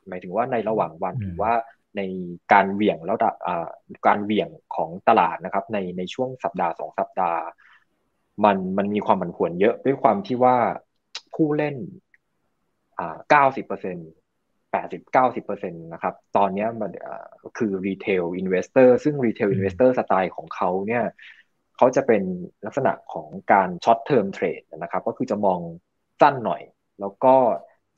หมายถึงว่าในระหว่างวันหรือว่าในการเหวี่ยงแล้วการเหวี่ยงของตลาดนะครับ ในในช่วงสัปดาห์สองสัปดาห์ มันมันมีความผันผวนเยอะด้วยความที่ว่าผู้เล่นอ่าเก้าสิบเปอร์เซ็นต์ 80 90%นตนะครับ ตอนนี้มันคือ retail investor ซึ่ง retail investor สไตล์ของเขาเนี่ยเขาจะเป็นลักษณะของการ short term trade นะครับ ก็คือจะมองสั้นหน่อย แล้วก็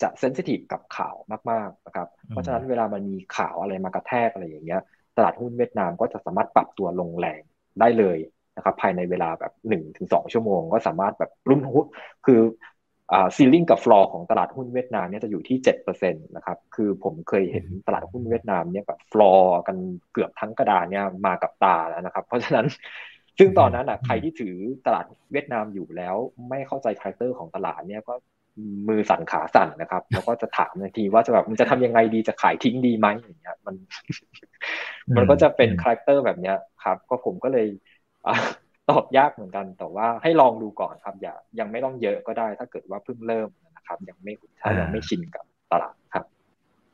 จะ sensitive กับข่าวมากๆนะครับ เพราะฉะนั้นเวลามันมีข่าวอะไรมากระแทกอะไรอย่างเงี้ย ตลาดหุ้นเวียดนามก็จะสามารถปรับตัวลงแรงได้เลยนะครับ ภายในเวลาแบบ1-2 ชั่วโมง ก็สามารถแบบรุ่นหุ้นคือ ceiling กับฟลอร์ของตลาดหุ้นเวียดนามเนี่ยจะอยู่ที่เจ็ดเปอร์เซ็นต์นะครับ คือผมเคยเห็นตลาดหุ้นเวียดนามเนี่ยแบบฟลอร์กันเกือบทั้งกระดานเนี่ยมากับตาแล้วนะครับ เพราะฉะนั้นซึ่งตอนนั้นอะใครที่ถือตลาดเวียดนามอยู่แล้ว ไม่เข้าใจ character ของตลาดเนี่ยก็มือสั่นขาสั่นนะครับ แล้วก็จะถามในทีว่าจะแบบมันจะทำยังไงดีจะขายทิ้งดีไหมอย่างเงี้ยมัน มันก็จะเป็น character แบบเนี้ยครับ ก็ผมก็เลย ตอบยากเหมือนกัน แต่ว่าให้ลองดูก่อนครับ อย่ายังไม่ต้องเยอะก็ได้ ถ้าเกิดว่าเพิ่งเริ่มนะครับ ยังไม่ถ้ายังไม่ชินกับตลาดครับ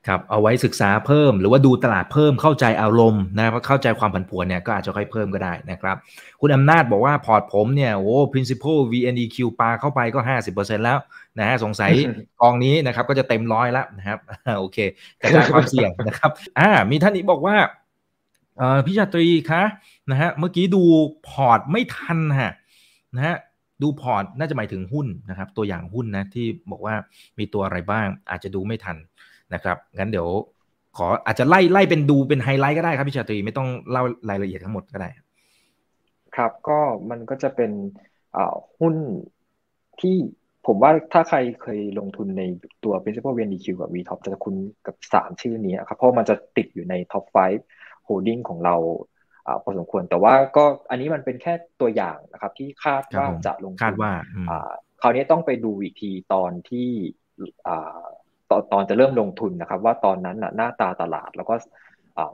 ครับ เอาไว้ศึกษาเพิ่ม หรือว่าดูตลาดเพิ่มเข้าใจอารมณ์นะเข้าใจความผันผวนเนี่ยก็อาจจะค่อยเพิ่มก็ได้นะครับ คุณอำนาจบอกว่าพอร์ตผมเนี่ยโอ้ principal VNEQ ปาเข้าไปก็ 50%แล้วนะฮะสงสัยกองนี้นะครับก็จะเต็มร้อยแล้วนะครับโอเคกระจายความเสี่ยงนะครับ อ่า มีท่านนี้บอกว่าเอ่อ พี่ชาตรีคะนะฮะเมื่อกี้ดูพอร์ตไม่ทันฮะนะฮะดูพอร์ตน่าจะหมายถึงหุ้นนะครับ ตัวอย่างหุ้นนะที่บอกว่ามีตัวอะไรบ้าง อาจจะดูไม่ทันนะครับงั้นเดี๋ยวขออาจจะไล่ไล่เป็นดูเป็นไฮไลท์ก็ได้ครับพี่ชาตรีไม่ต้องเล่ารายละเอียดทั้งหมดก็ได้ ครับก็มันก็จะเป็นหุ้นที่ผมว่าถ้าใครเคยลงทุนในตัว principal VNDQ กับ VTOP จะคุ้นกับสามชื่อนี้ครับเพราะมันจะติดอยู่ใน top 5 holding ของเราพอสมควร แต่ว่าก็อันนี้มันเป็นแค่ตัวอย่างนะครับ ที่คาดว่าจะลงทุนคาดว่าคราวนี้ต้องไปดูอีกทีตอนที่ตอนตอนจะเริ่มลงทุนนะครับ ว่าตอนนั้นหน้าตาตลาดแล้วก็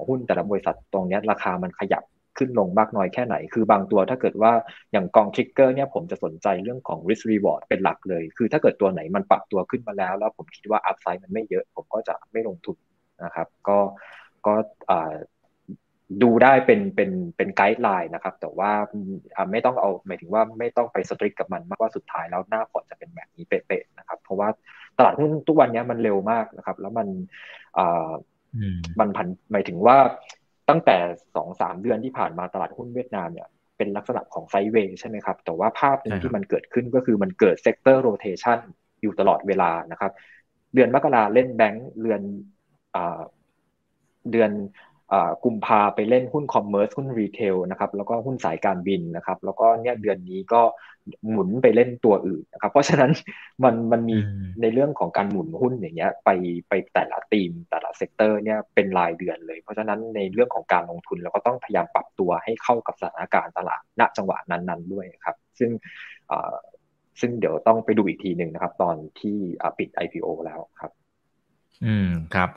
หุ้นแต่ละบริษัทตรงนี้ราคามันขยับขึ้นลงมากน้อยแค่ไหน คือบางตัวถ้าเกิดว่าอย่างกอง trigger เนี่ยผมจะสนใจเรื่องของ risk reward เป็นหลักเลย คือถ้าเกิดตัวไหนมันปรับตัวขึ้นมาแล้ว แล้วผมคิดว่า upside มันไม่เยอะ ผมก็จะไม่ลงทุนนะครับ ก็ก็ ดูได้เป็นเป็นเป็น guideline นะครับ แต่ว่าไม่ต้องเอาหมายถึงว่าไม่ต้องไป strict กับมันมากว่าสุดท้ายแล้วหน้าพอร์ตจะเป็นแบบนี้เป๊ะๆนะครับ เพราะว่าตลาดหุ้นทุกวันนี้มันเร็วมากนะครับ แล้วมันมันผันหมายถึงว่าตั้งแต่สองสามเดือนที่ผ่านมาตลาดหุ้นเวียดนามเนี่ยเป็นลักษณะของ sideway ใช่ไหมครับ แต่ว่าภาพหนึ่งที่มันเกิดขึ้นก็คือมันเกิด sector rotation อยู่ตลอดเวลานะครับ เดือนมกราเล่นแบงก์เดือนเดือน กุมภาไปเล่นหุ้น commerce หุ้น retail นะครับแล้วก็หุ้นสายการบินนะครับ แล้วก็เนี่ยเดือนนี้ก็หมุนไปเล่นตัวอื่นนะครับ เพราะฉะนั้นมันมันมีในเรื่องของการหมุนหุ้นอย่างเงี้ย ไปไปแต่ละธีมแต่ละ sector เนี่ยเป็นรายเดือนเลย เพราะฉะนั้นในเรื่องของการลงทุนเราก็ต้องพยายามปรับตัวให้เข้ากับสถานการณ์ตลาดณจังหวะนั้นๆด้วยครับ ซึ่งซึ่งเดี๋ยวต้องไปดูอีกทีหนึ่งนะครับ ตอนที่ปิด IPO แล้วครับ อืมครับ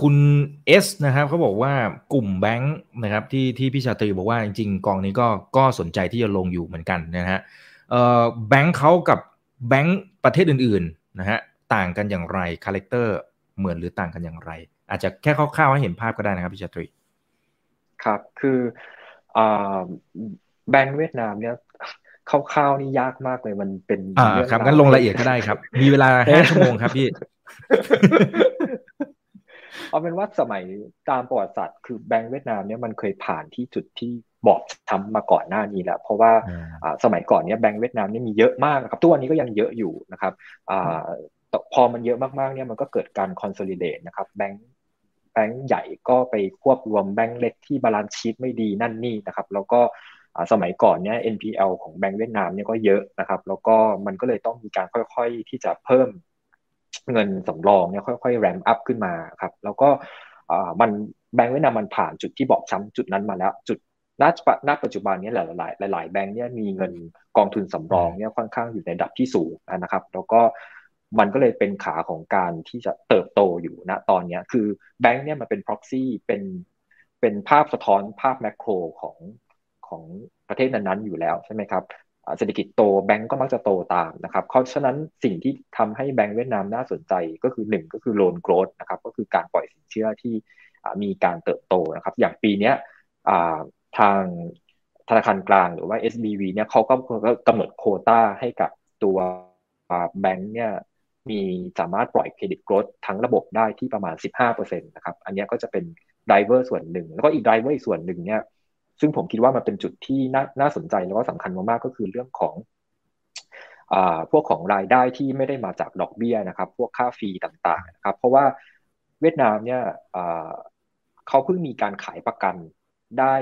คุณเอสนะครับเขาบอกว่ากลุ่มแบงค์นะครับที่ที่พี่ชาตรีบอกว่าจริงๆกองนี้ก็ก็สนใจที่จะลงอยู่เหมือนกันนะฮะเอ่อแบงค์เขากับแบงค์ประเทศอื่นๆนะฮะต่างกันอย่างไร character เหมือนหรือต่างกันอย่างไร อาจจะแค่คร่าวๆให้เห็นภาพก็ได้นะครับพี่ชาตรีครับคือแบงค์เวียดนามเนี่ยคร่าวๆนี่ยากมากเลยมันเป็นอ่าครับงั้นลงละเอียดก็ได้ครับ มีเวลาห้าชั่วโมงครับพี่ เอาเป็นว่าสมัยตามประวัติศาสตร์คือแบงก์เวียดนามเนี่ยมันเคยผ่านที่จุดที่บอบช้ำมาก่อนหน้านี้แล้ว เพราะว่าสมัยก่อนเนี่ยแบงก์เวียดนามนี่มีเยอะมากนะครับทุกวันนี้ก็ยังเยอะอยู่นะครับพอมันเยอะมากๆเนี่ยมันก็เกิดการ consolidate นะครับแบงก์แบงก์ใหญ่ก็ไปควบรวมแบงก์เล็กที่ balance sheet ไม่ดีนั่นนี่นะครับแล้วก็สมัยก่อนเนี่ย NPL ของแบงก์เวียดนามเนี่ยก็เยอะนะครับ แล้วก็มันก็เลยต้องมีการค่อยๆที่จะเพิ่ม เงินสำรองเนี่ยค่อยๆ ramp up ขึ้นมาครับ แล้วก็มันแบงก์เวียดนามมันผ่านจุดที่บอกช้ำจุดนั้นมาแล้ว จุดณปัจจุบันนี้หลายๆหลาย ๆ แบงก์เนี่ยมีเงินกองทุนสำรองเนี่ยค่อนข้างอยู่ในระดับที่สูงนะครับ แล้วก็มันก็เลยเป็นขาของการที่จะเติบโตอยู่ณตอนนี้คือแบงก์เนี่ยมันเป็น proxy เป็นเป็นภาพสะท้อนภาพแมกโรของของประเทศนั้นๆอยู่แล้วใช่ไหมครับ เศรษฐกิจโตแบงก์ก็มักจะโตตามนะครับเพราะฉะนั้นสิ่งที่ทำให้แบงก์เวียดนามน่าสนใจก็คือหนึ่งก็คือ loan growth นะครับก็คือการปล่อยสินเชื่อที่มีการเติบโตนะครับอย่างปีนี้ทางธนาคารกลางหรือว่า SBV เนี่ยเขาก็กำหนดโควตาให้กับตัวแบงก์เนี่ยมีสามารถปล่อย credit growth ทั้งระบบได้ที่ประมาณ 15%นะครับอันนี้ก็จะเป็น driver ส่วนหนึ่ง แล้วก็อีก driver อีกส่วนหนึ่งเนี่ย ซึ่งผมคิดว่ามันเป็นจุดที่น่านาสนใจแล้วก็สำคัญมากๆก็คือเรื่องของอพวกของรายได้ที่ไม่ได้มาจากดอกเบี้ยนะครับ พวกค่าฟรีต่างๆนะครับ เพราะว่าเวียดนามเนี่ยเขาเพิ่งมีการขายประกันได้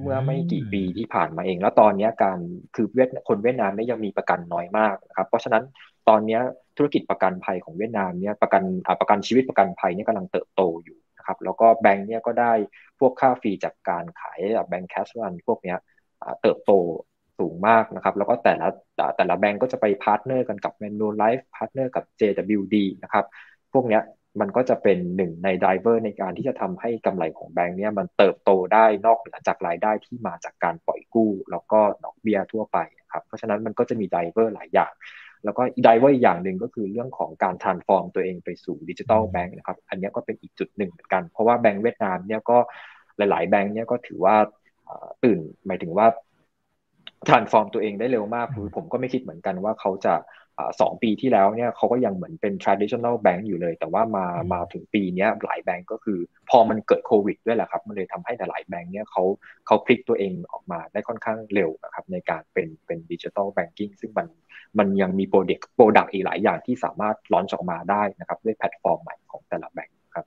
เมื่อไม่กี่ปีที่ผ่านมาเอง แล้วตอนนี้การคือเวียดคนเวียดนามเนี่ยยังมีประกันน้อยมากนะครับ เพราะฉะนั้นตอนนี้ธุรกิจประกันภัยของเวียดนามเนี่ยประกันประกันชีวิตประกันภัยเนี่ยกำลังเติบโตอยู่ ครับ แล้วก็แบงค์เนี่ยก็ได้พวกค่าฟรีจากการขายแบงค์แคชวันพวกเนี้ยเติบโตสูงมากนะครับ แล้วก็แต่ละแต่ละแบงก์ก็จะไปพาร์ทเนอร์กันกับ m a n u Life partner กับ JWD นะครับ พวกเนี้ยมันก็จะเป็นหนึ่งใน driver ในการที่จะทำให้กำไรของแบงก์เนี่ยมันเติบโตได้นอกเหนือจากรายได้ที่มาจากการปล่อยกู้ แล้วก็ดอกเบี้ยทั่วไปครับเพราะฉะนั้นมันก็จะมี driver หลายอย่าง แล้วก็อีก driver อีกอย่างหนึ่งก็คือเรื่องของการ transform ตัวเองไปสู่ digital bank นะครับ อันนี้ก็เป็นอีกจุดหนึ่งเหมือนกัน เพราะว่าแบงค์เวียดนามเนี่ยก็หลาย ๆ แบงค์เนี่ยก็ถือว่าตื่นหมายถึงว่า transform ตัวเองได้เร็วมากคือผมก็ไม่คิดเหมือนกันว่าเขาจะ สองปีที่แล้วเนี่ยเขาก็ยังเหมือนเป็น traditional bank อยู่เลย แต่ว่ามามาถึงปีนี้หลายแบงก์ก็คือ พอมันเกิดโควิดด้วยแหละครับ มันเลยทำให้หลายแบงก์เนี่ยเขาเขาพลิกตัวเองออกมาได้ค่อนข้างเร็วนะครับในการเป็นเป็น digital banking ซึ่งมันมันยังมี product product อีกหลายอย่างที่สามารถ launch ออกมาได้นะครับด้วยแพลตฟอร์มใหม่ของแต่ละแบงก์ครับ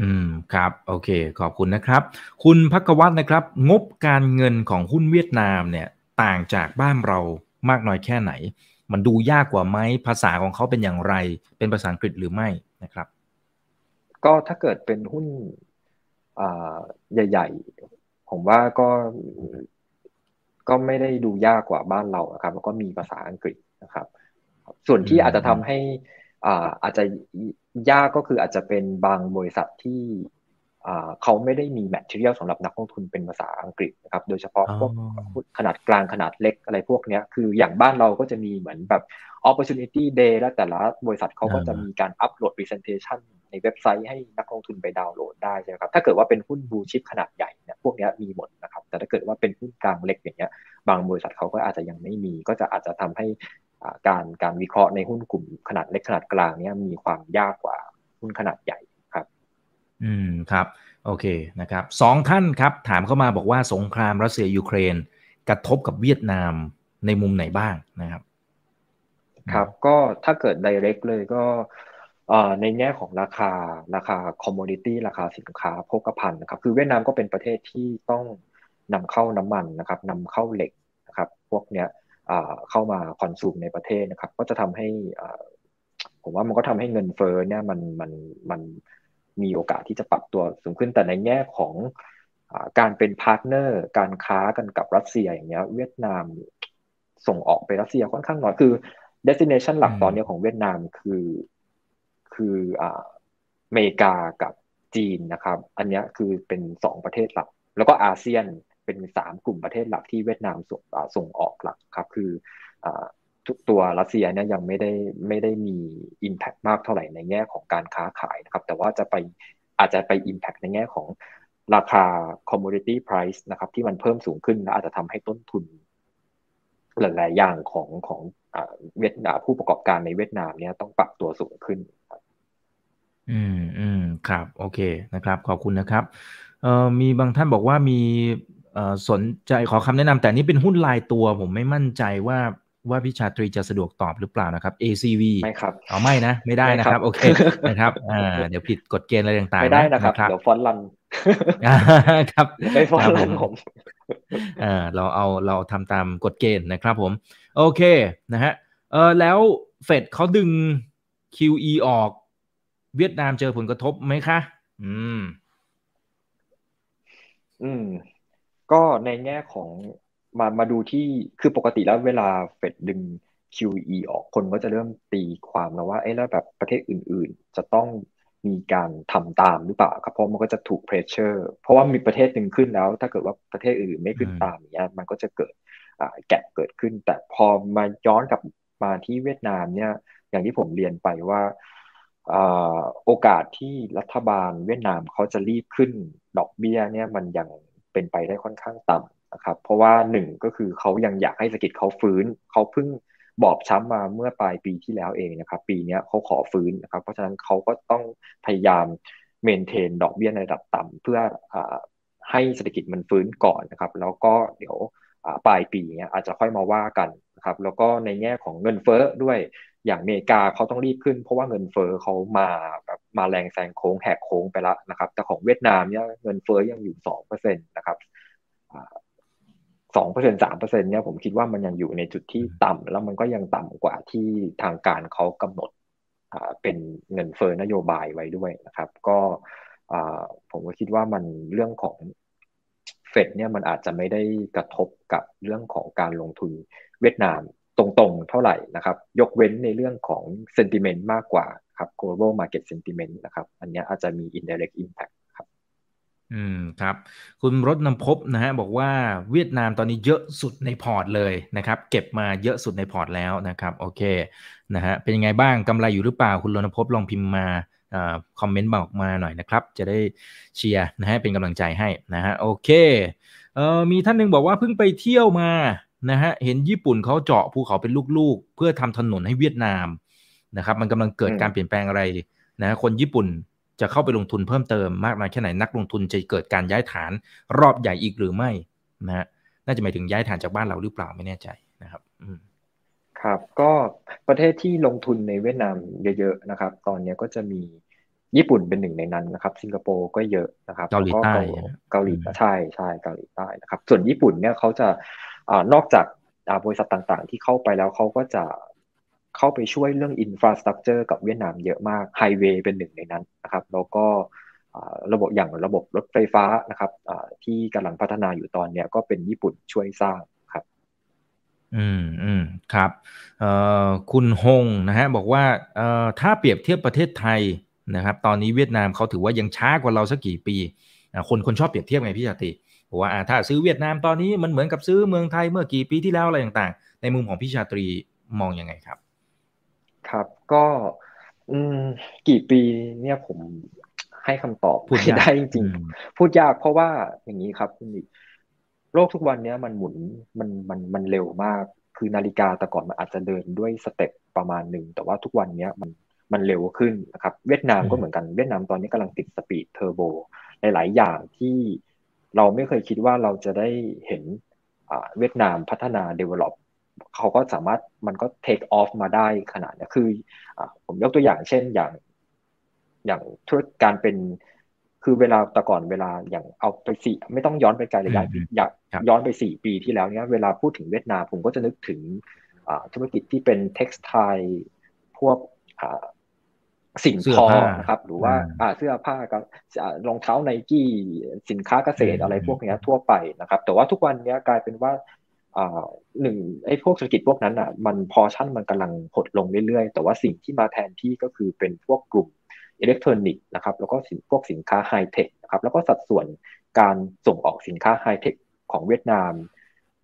อืมครับ โอเค ขอบคุณนะครับ คุณพักวัฒนะครับ งบการเงินของหุ้นเวียดนามเนี่ยต่างจากบ้านเรามากน้อยแค่ไหน มันดูยากกว่าไหมภาษาของเขาเป็นอย่างไร เป็นภาษาอังกฤษหรือไม่นะครับ ก็ถ้าเกิดเป็นหุ้นใหญ่ ๆ ผมว่าก็ก็ไม่ได้ดูยากกว่าบ้านเราครับแล้วก็มีภาษาอังกฤษนะครับ ส่วนที่อาจจะทำให้อาจจะยากก็คืออาจจะเป็นบางบริษัทที่ เขาไม่ได้มีแมทเทียลสำหรับนักลงทุนเป็นภาษาอังกฤษนะครับ โดยเฉพาะพวกขนาดกลางขนาดเล็กอะไรพวกนี้คืออย่างบ้านเราก็จะมีเหมือนแบบ opportunity day และแต่ละบริษัทเขาก็จะมีการอัปโหลด presentation ในเว็บไซต์ให้นักลงทุนไปดาวน์โหลดได้ใช่ไหมครับ ถ้าเกิดว่าเป็นหุ้นบูชิปขนาดใหญ่เนี่ยพวกนี้มีหมดนะครับ แต่ถ้าเกิดว่าเป็นหุ้นกลางเล็กอย่างเงี้ย บางบริษัทเขาก็อาจจะยังไม่มี ก็จะอาจจะทำให้การการวิเคราะห์ในหุ้นกลุ่มขนาดเล็กขนาดกลางเนี่ยมีความยากกว่าหุ้นขนาดใหญ่ครับ อืมครับ โอเคนะครับสองท่านครับ ถามเข้ามาบอกว่าสงครามรัสเซียยูเครน กระทบกับเวียดนามในมุมไหนบ้างนะครับ ครับก็ถ้าเกิด direct เลยก็ในแง่ของราคาราคา commodity ราคาสินค้าโภคภัณฑ์นะครับ คือเวียดนามก็เป็นประเทศที่ต้องนำเข้าน้ำมันนะครับนำเข้าเหล็กนะครับ พวกเนี้ยเข้ามา consume ในประเทศนะครับ ก็จะทำให้ผมว่ามันก็ทำให้เงินเฟ้อเนี่ยมันมันมันมี โอกาสที่จะปรับตัวสูงขึ้นแต่ในแง่ของการเป็น partner การค้ากันกับรัสเซียอย่างเงี้ย เวียดนามส่งออกไปรัสเซียค่อนข้างน้อยคือ destination หลักตอนนี้ของเวียดนามคือ คืออ่าอเมริกากับจีนนะครับ อันนี้คือเป็นสองประเทศหลัก แล้วก็อาเซียนเป็นสามกลุ่มประเทศหลักที่เวียดนามส่งส่งออกหลักครับ คือ ทุกตัวรัสเซียเนี่ยยังไม่ได้ไม่ได้มี Impact มากเท่าไหร่ในแง่ของการค้าขายนะครับ แต่ว่าจะไปอาจจะไป Impact ในแง่ของราคา commodity price นะครับที่มันเพิ่มสูงขึ้นและอาจจะทำให้ต้นทุนหลาย ๆ อย่างของของเวียดนามผู้ประกอบการในเวียดนามเนี่ยต้องปรับตัวสูงขึ้นอืมอืมครับ โอเคนะครับ ขอบคุณนะครับเอ่อมีบางท่านบอกว่ามีเอ่อสนใจขอคำแนะนำแต่นี่เป็นหุ้นรายตัวผมไม่มั่นใจว่า ว่าพี่ชาตรีจะสะดวกตอบหรือเปล่านะครับ ACV ไม่ครับอ๋อไม่นะ ไม่ได้นะครับ โอเคนะครับอ่าเดี๋ยวผิดกฎเกณฑ์อะไรต่างๆไม่ได้นะครับ เดี๋ยว front run ครับไม่ front run ผมอ่าเราเอาเราทำตามกฎเกณฑ์นะครับผม โอเคนะฮะเออแล้วเฟดเขาดึง QE ออก เวียดนามเจอผลกระทบไหมคะ อืม อืม ก็ในแง่ของ มามาดูที่คือปกติแล้วเวลาเฟดดึง QE ออกคนก็จะเริ่มตีความแล้วว่าเอ้แล้วแบบประเทศอื่นๆ จะต้องมีการทำตามหรือเปล่าครับเพราะมันก็จะถูกเพรสเชอร์เพราะว่ามีประเทศหนึ่งขึ้นแล้ว ถ้าเกิดว่าประเทศอื่นไม่ขึ้นตามอย่างเงี้ยมันก็จะเกิดแกะเกิดขึ้น แต่พอมาย้อนกลับมาที่เวียดนามเนี่ยอย่างที่ผมเรียนไปว่าโอกาสที่รัฐบาลเวียดนามเขาจะรีบขึ้นดอกเบี้ยเนี่ยมันยังเป็นไปได้ค่อนข้างต่ำ นะครับเพราะว่าหนึ่งก็คือเขายังอยากให้เศรษฐกิจเขาฟื้นเขาเพิ่งบอบช้ำมาเมื่อปลายปีที่แล้วเองนะครับ ปีนี้เขาขอฟื้นนะครับ เพราะฉะนั้นเขาก็ต้องพยายามเมนเทนดอกเบี้ยในระดับต่ำเพื่อให้เศรษฐกิจมันฟื้นก่อนนะครับ แล้วก็เดี๋ยวปลายปีเนี้ยอาจจะค่อยมาว่ากันนะครับ แล้วก็ในแง่ของเงินเฟ้อด้วยอย่างอเมริกาเขาต้องรีบขึ้น เพราะว่าเงินเฟอ้อเขามาแบบมาแรงแซงโค้งแหกโค้งไปแล้วนะครับ แต่ของเวียดนามเนี่ยเงินเฟอ้อยังอยู่สองเปอร์เซ็นต์นะครับ สองเปอร์เซ็นสามเปอร์เซ็นเนี่ยผมคิดว่ามันยังอยู่ในจุดที่ต่ำแล้วมันก็ยังต่ำกว่าที่ทางการเขากำหนดเป็นเงินเฟอ้อนโยบายไว้ด้วยนะครับ ก็ผมก็คิดว่ามันเรื่องของเฟดเนี่ยมันอาจจะไม่ได้กระทบกับเรื่องของการลงทุนเวียดนามตรงๆเท่าไหร่นะครับ ยกเว้นในเรื่องของ sentiment มากกว่าครับ global market sentiment นะครับ อันนี้อาจจะมี indirect impact ครับ อืมครับ คุณรถนำพบนะฮะบอกว่าเวียดนามตอนนี้เยอะสุดในพอร์ตเลยนะครับ เก็บมาเยอะสุดในพอร์ตแล้วนะครับ โอเคนะฮะเป็นยังไงบ้างกำไรอยู่หรือเปล่า คุณรณภพลองพิมพ์มาคอมเมนต์บอกมาหน่อยนะครับ จะได้เชียร์นะฮะเป็นกำลังใจให้นะฮะโอเคเอ่อมีท่านนึงบอกว่าเพิ่งไปเที่ยวมานะฮะเห็นญี่ปุ่นเขาเจาะภูเขาเป็นลูกๆ เพื่อทำถนนให้เวียดนามนะครับ มันกำลังเกิดการเปลี่ยนแปลงอะไรนะคนญี่ปุ่น จะเข้าไปลงทุนเพิ่มเติมมากน้อยแค่ไหนนักลงทุนจะเกิดการย้ายฐานรอบใหญ่อีกหรือไม่นะฮะน่าจะหมายถึงย้ายฐานจากบ้านเราหรือเปล่าไม่แน่ใจนะครับอืมครับ ก็ประเทศที่ลงทุนในเวียดนามเยอะๆนะครับ ตอนนี้ก็จะมีญี่ปุ่นเป็นหนึ่งในนั้นนะครับ สิงคโปร์ก็เยอะนะครับเกาหลีใต้เกาหลีใช่ใช่เกาหลีใต้นะครับ ส่วนญี่ปุ่นเนี่ยเขาจะอนอกจากบริษัทต่างๆ ที่เข้าไปแล้วเขาก็จะ เข้าไปช่วยเรื่องอินฟราสตรักเจอร์กับเวียดนามเยอะมากไฮเวย์เป็นหนึ่งในนั้นนะครับแล้วก็ระบบอย่างระบบรถไฟฟ้านะครับที่กำลังพัฒนาอยู่ตอนเนี้ยก็เป็นญี่ปุ่นช่วยสร้างครับ อืมอืมครับเอ่อคุณฮงนะฮะบอกว่าเอ่อถ้าเปรียบเทียบประเทศไทยนะครับ ตอนนี้เวียดนามเขาถือว่ายังช้ากว่าเราสักกี่ปี คนคนชอบเปรียบเทียบไงพี่ชาติบอกว่าถ้าซื้อเวียดนามตอนนี้มันเหมือนกับซื้อเมืองไทยเมื่อกี่ปีที่แล้วอะไรต่างๆ ในมุมของพี่ชาตรีมองอยังไงครับ ครับ ก็อืมกี่ปีเนี่ยผมให้คำตอบพูดได้จริงพูดยากเพราะว่าอย่างนี้ครับคุณโลกทุกวันนี้มันหมุนมันมันมันเร็วมาก คือนาฬิกาแต่ก่อนมันอาจจะเดินด้วย step ประมาณหนึ่งแต่ว่าทุกวันนี้มันมันเร็วขึ้นนะครับ เวียดนามก็เหมือนกันเวียดนามตอนนี้กำลังติด speed turbo หลาย ๆ อย่างที่เราไม่เคยคิดว่าเราจะได้เห็นเวียดนามพัฒนา develop เขาก็สามารถมันก็ take off มาได้ขนาดนี้คืออผมยกตัวอย่างเช่นอย่างอย่างธุรการเป็นคือเวลาแต่ก่อนเวลาอย่างเอาไปสี่ไม่ต้องย้อนไปไกลเลยอยากย้อนไปสี่ปีที่แล้วเนี้ยเวลาพูดถึงเวียดนามผมก็จะนึกถึงธุรกิจที่เป็นเท็กซ์ไทพวกสิ่งทอนะครับ หรือว่าเสื้อผ้ากับรองเท้าไนกี้สินค้าเกษตรอะไรพวกนี้ทั่วไปนะครับ แต่ว่าทุกวันนี้กลายเป็นว่า หนึ่งไอ้พวกธุรกิจพวกนั้นอะมันพอชั่นมันกำลังหดลงเรื่อยๆ แต่ว่าสิ่งที่มาแทนที่ก็คือเป็นพวกกลุ่มอิเล็กทรอนิกส์นะครับแล้วก็สินพวกสินค้าไฮเทคนะครับแล้วก็สัดส่วนการส่งออกสินค้าไฮเทคของเวียดนาม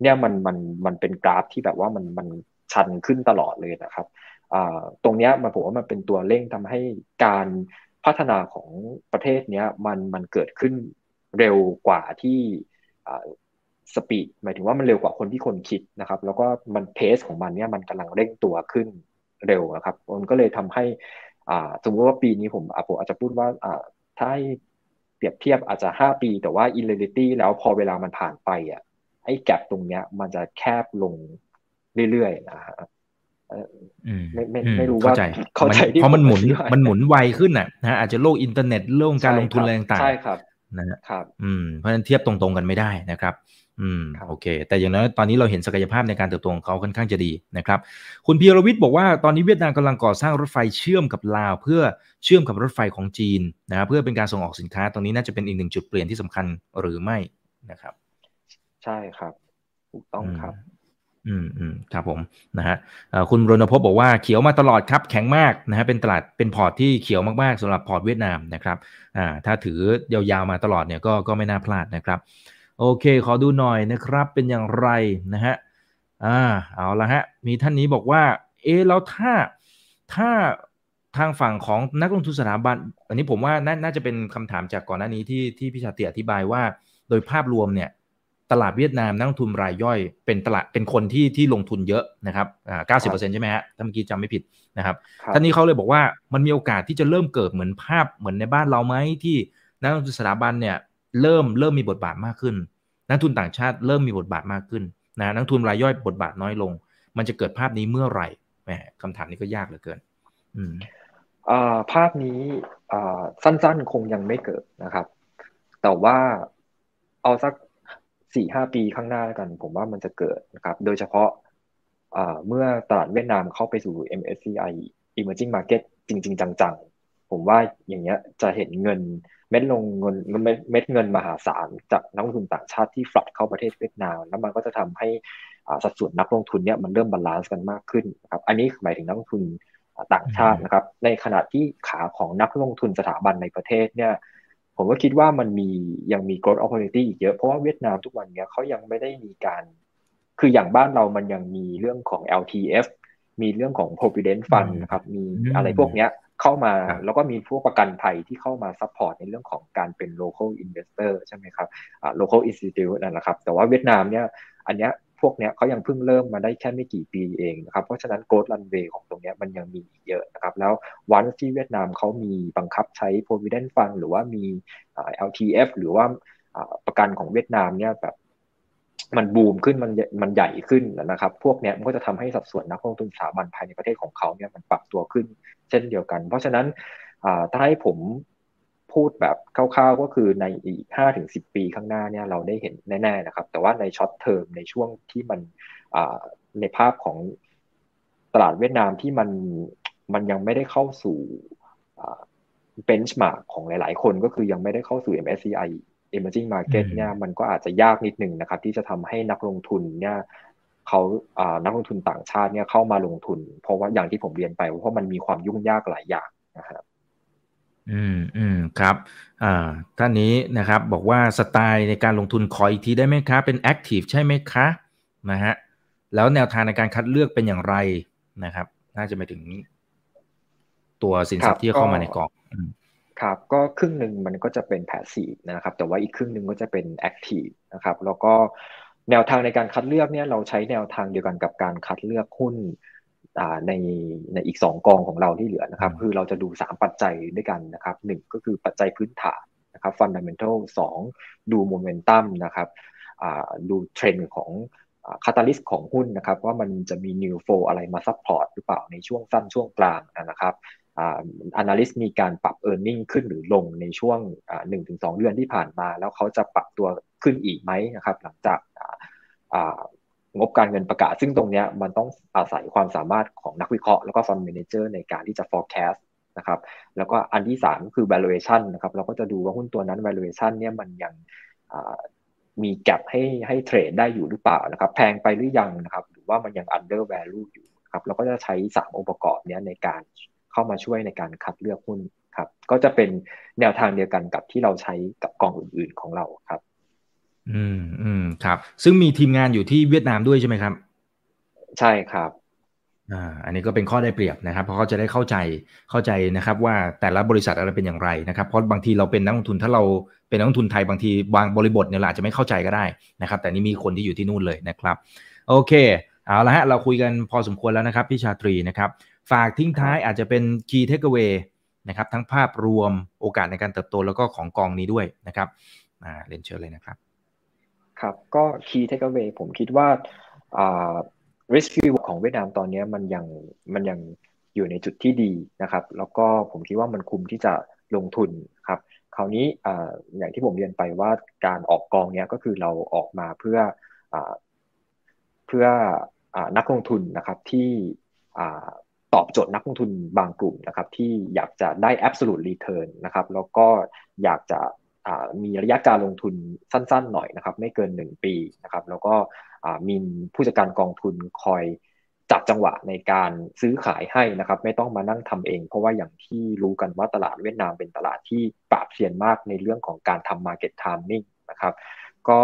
เนี่ยมันมันมันเป็นกราฟที่แบบว่ามันมันชันขึ้นตลอดเลยนะครับตรงนี้มันผมว่ามันเป็นตัวเร่งทำให้การพัฒนาของประเทศเนี้ยมันมันเกิดขึ้นเร็วกว่าที่ speed หมายถึงว่ามันเร็วกว่าคนที่คนคิดนะครับ แล้วก็มัน pace ของมันเนี่ยมันกำลังเร่งตัวขึ้นเร็วนะครับมันก็เลยทำให้อ่าสมมติว่าปีนี้ผมผมอาจจะพูดว่าอ่าถ้าให้เปรียบเทียบอาจจะห้าปี แต่ว่า in reality แล้วพอเวลามันผ่านไปอะไอ้แกลบตรงเนี้ย มันจะแคบลงเรื่อยๆนะฮะไม่ไม่ไม่รู้ว่าเข้าใจเพราะมันหมุนมันหมุนไวขึ้นอะนะอาจจะโลกอินเทอร์เน็ตโลกการลงทุนอะไรต่างๆใช่ครับนะฮะครับ อืมเพราะฉะนั้นเทียบตรงๆกันไม่ได้นะครับ อืมโอเค แต่อย่างน้อยตอนนี้เราเห็นศักยภาพในการเติบโตของเขาค่อนข้างจะดีนะครับ คุณพีรวิทย์บอกว่าตอนนี้เวียดนามกำลังก่อสร้างรถไฟเชื่อมกับลาว เพื่อเชื่อมกับรถไฟของจีนนะเพื่อเป็นการส่งออกสินค้าตรงนี้น่าจะเป็นอีกหนึ่งจุดเปลี่ยนที่สำคัญหรือไม่นะครับ ใช่ครับ ถูกต้องครับ อืมอืมครับผมนะฮะคุณรณภพบอกว่าเขียวมาตลอดครับแข็งมากนะฮะเป็นตลาดเป็นพอร์ตที่เขียวมากๆสำหรับพอร์ตเวียดนามนะครับอ่าถ้าถือยาวๆมาตลอดเนี่ยก็ก็ไม่น่าพลาดนะครับ โอเค ขอดูหน่อยนะครับเป็นอย่างไรนะฮะอ่าเอาละฮะมีท่านนี้บอกว่า เอแล้วถ้าถ้าทางฝั่งของนักลงทุนสถาบัน อันนี้ผมว่าน่าจะเป็นคำถามจากก่อนหน้านี้ที่ที่พี่ชาติอธิบายว่า โดยภาพรวมเนี่ยตลาดเวียดนามนักลงทุนรายย่อย เป็นตลาดเป็นคนที่ที่ลงทุนเยอะนะครับอ่าเก้าสิบเปอร์เซ็นใช่ไหมฮะถ้าเมื่อกี้จำไม่ผิดนะครับท่านนี้เขาเลยบอกว่ามันมีโอกาสที่จะเริ่มเกิดเหมือนภาพเหมือนในบ้านเราไหมที่นักลงทุนสถาบันเนี่ย เริ่มเริ่มมีบทบาทมากขึ้น นักทุนต่างชาติเริ่มมีบทบาทมากขึ้นนะนักทุนรายย่อยบทบาทน้อยลง มันจะเกิดภาพนี้เมื่อไหร่แหมคำถามนี้ก็ยากเหลือเกิน อืมภาพนี้สั้นๆ คงยังไม่เกิดนะครับ แต่ว่าเอาสักสี่ห้าปีข้างหน้าแล้วกัน ผมว่ามันจะเกิดนะครับ โดยเฉพาะเมื่อตลาดเวียดนามเข้าไปสู่ MSCI Emerging Market จริง ๆ จัง ๆ ผมว่าอย่างเงี้ยจะเห็นเงิน เม็ดลงเงินเม็ดเงินมหาศาลจากนักลงทุนต่างชาติที่ flood เข้าประเทศเวียดนามแล้วมันก็จะทำให้สัดส่วนนักลงทุนเนี่ยมันเริ่ม balance กันมากขึ้นนะครับอันนี้หมายถึงนักลงทุนต่างชาตินะครับ ในขณะที่ขาของนักลงทุนสถาบันในประเทศเนี่ยผมก็คิดว่ามันมียังมี growth opportunity อีกเยอะ เพราะว่าเวียดนามทุกวันนี้เขายังไม่ได้มีการ คืออย่างบ้านเรามันยังมีเรื่องของ LTF มีเรื่องของ provident fund นะครับ มีอะไรพวกนี้ เข้ามาแล้วก็มีพวกประกันภัยที่เข้ามา support ในเรื่องของการเป็น local investor ใช่ไหมครับ local institute นั่นแหละครับ แต่ว่าเวียดนามเนี่ยอันเนี้ยวกเนี้ยเขายังเพิ่งเริ่มมาได้แค่ไม่กี่ปีเองนะครับ เพราะฉะนั้นโกลด์รันเวย์ของตรงนี้มันยังมีอีกเยอะนะครับ แล้ววันที่เวียดนามเขามีบังคับใช้ provident fund หรือว่ามี LTF หรือว่าประกันของเวียดนามเนี่ยแบบ มันบูมขึ้นมันมันใหญ่ขึ้นนะครับ พวกเนี้ยมันก็จะทำให้สัดส่วนนักลงทุนสถาบันภายในประเทศของเขาเนี่ยมันปรับตัวขึ้นเช่นเดียวกัน เพราะฉะนั้นถ้าให้ผมพูดแบบคร่าวๆก็คือในอีกห้าถึงสิบปีข้างหน้าเนี่ยเราได้เห็นแน่ๆนะครับ แต่ว่าใน short term ในช่วงที่มันในภาพของตลาดเวียดนามที่มันมันยังไม่ได้เข้าสู่benchmark ของหลายๆ คนก็คือยังไม่ได้เข้าสู่ MSCI Emerging Market เนี่ยมันก็อาจจะยากนิดนึงนะครับ ที่จะทำให้นักลงทุนเนี่ยเขานักลงทุนต่างชาติเนี่ยเข้ามาลงทุน เพราะว่าอย่างที่ผมเรียนไปเพราะมันมีความยุ่งยากหลายอย่างนะครับอืมอืมครับอ่าท่านนี้นะครับบอกว่าสไตล์ในการลงทุนขออีกทีได้ไหมคะเป็น active ใช่ไหมคะนะฮะแล้วแนวทางในการคัดเลือกเป็นอย่างไรนะครับ น่าจะไปถึงตัวสินทรัพย์ที่เข้ามาในกอง ครับก็ครึ่งหนึ่งมันก็จะเป็นแพสซีฟนะครับ แต่ว่าอีกครึ่งหนึ่งก็จะเป็นแอคทีฟนะครับแล้วก็แนวทางในการคัดเลือกเนี่ยเราใช้แนวทางเดียวกันกับการคัดเลือกหุ้นในในอีก 2 กองของเราที่เหลือนะครับ คือเราจะดู 3 ปัจจัยด้วยกันนะครับหก็คือปัจจัยพื้นฐานนะครับ fundamental 2ดูโมเมนตัมนะครับดูเทรนด์ของ catalyst ของหุ้นนะครับ ว่ามันจะมี news flow อะไรมา support หรือเปล่าในช่วงสั้นช่วงกลางนะครับอ่า analyst มีการปรับ e a r n i n g ขึ้นหรือลงในช่วงหนึ่งถึงสามเดือนที่ผ่านมา แล้วเขาจะปรับตัวขึ้นอีกไหมนะครับหลังจากงบการเงินประกาศ ซึ่งตรงนี้มันต้องอาศัยความสามารถของนักวิเคราะห์แล้วก็ fund manager ในการที่จะ forecast นะครับแล้วก็อันที่ 3 คือ valuation นะครับเราก็จะดูว่าหุ้นตัวนั้น valuation เนี่ยมันยังมีแกลบให้ให้เทรดได้อยู่หรือเปล่านะครับแพงไปหรือยังนะครับหรือว่ามันยัง under value อยู่ครับเราก็จะใช้ 3 องค์ประกอบนี้ในการ เข้ามาช่วยในการคัดเลือกหุ้นครับ ก็จะเป็นแนวทางเดียวกันกับที่เราใช้กับกองอื่นๆของเราครับ อืมอืมครับ ซึ่งมีทีมงานอยู่ที่เวียดนามด้วยใช่ไหมครับ ใช่ครับอ่าอันนี้ก็เป็นข้อได้เปรียบนะครับ เพราะเขาจะได้เข้าใจเข้าใจนะครับว่าแต่ละบริษัทอะไรเป็นอย่างไรนะครับเพราะบางทีเราเป็นนักลงทุนถ้าเราเป็นนักลงทุนไทยบางทีบางบริบทเนี่ยเราอาจจะไม่เข้าใจก็ได้นะครับ แต่นี่มีคนที่อยู่ที่นู่นเลยนะครับ โอเคเอาละฮะเราคุยกันพอสมควรแล้วนะครับพี่ชาตรีนะครับ ฝากทิ้งท้ายอาจจะเป็น key takeaway นะครับทั้งภาพรวมโอกาสในการเติบโตแล้วก็ของกองนี้ด้วยนะครับอ่าเรียนเชิญเลยนะครับครับก็ key takeaway ผมคิดว่าอ่า risk reward ของเวียดนามตอนนี้มันยังมันยังอยู่ในจุดที่ดีนะครับ แล้วก็ผมคิดว่ามันคุ้มที่จะลงทุนครับคราวนี้ออย่างที่ผมเรียนไปว่าการออกกองเนี้ยก็คือเราออกมาเพื่ออเพื่ออนักลงทุนนะครับที่ ตอบโจทย์นักลงทุนบางกลุ่มนะครับที่อยากจะได้ absolute return นะครับแล้วก็อยากจะมีระยะการลงทุนสั้นๆหน่อยนะครับไม่เกิน 1 ปีนะครับแล้วก็มีผู้จัดการกองทุนคอยจับจังหวะในการซื้อขายให้นะครับไม่ต้องมานั่งทำเอง เพราะว่าอย่างที่รู้กันว่าตลาดเวียดนามเป็นตลาดที่ปราบเซียนมากในเรื่องของการทำ market timing นะครับก็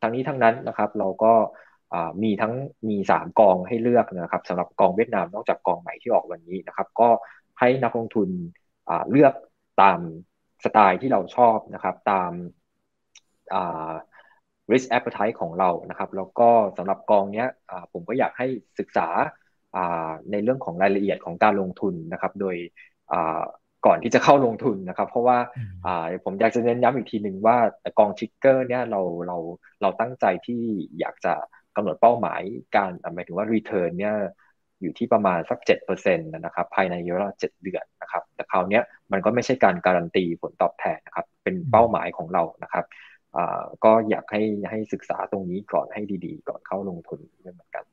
ทั้งนี้ทั้งนั้นนะครับเราก็ มีทั้งมี 3 กองให้เลือกนะครับสำหรับกองเวียดนามนอกจากกองใหม่ที่ออกวันนี้นะครับ ก็ให้นักลงทุนเลือกตามสไตล์ที่เราชอบนะครับ ตาม risk appetite ของเรานะครับ แล้วก็สำหรับกองนี้ผมก็อยากให้ศึกษาในเรื่องของรายละเอียดของการลงทุนนะครับ โดยก่อนที่จะเข้าลงทุนนะครับ เพราะว่าผมอยากจะเน้นย้ำอีกทีหนึ่งว่ากองชิกเกอร์เนี่ยเราเราเราตั้งใจที่อยากจะ กำหนดเป้าหมายการหมายถึงว่า return เนี่ยอยู่ที่ประมาณสัก7%นะครับภายในเวลา7เดือนนะครับแต่คราวนี้มันก็ไม่ใช่การการันตีผลตอบแทนนะครับเป็นเป้าหมายของเรานะครับก็อยากให้ให้ศึกษาตรงนี้ก่อนให้ดีๆ ก่อนเข้าลงทุนเหมือนกันครับ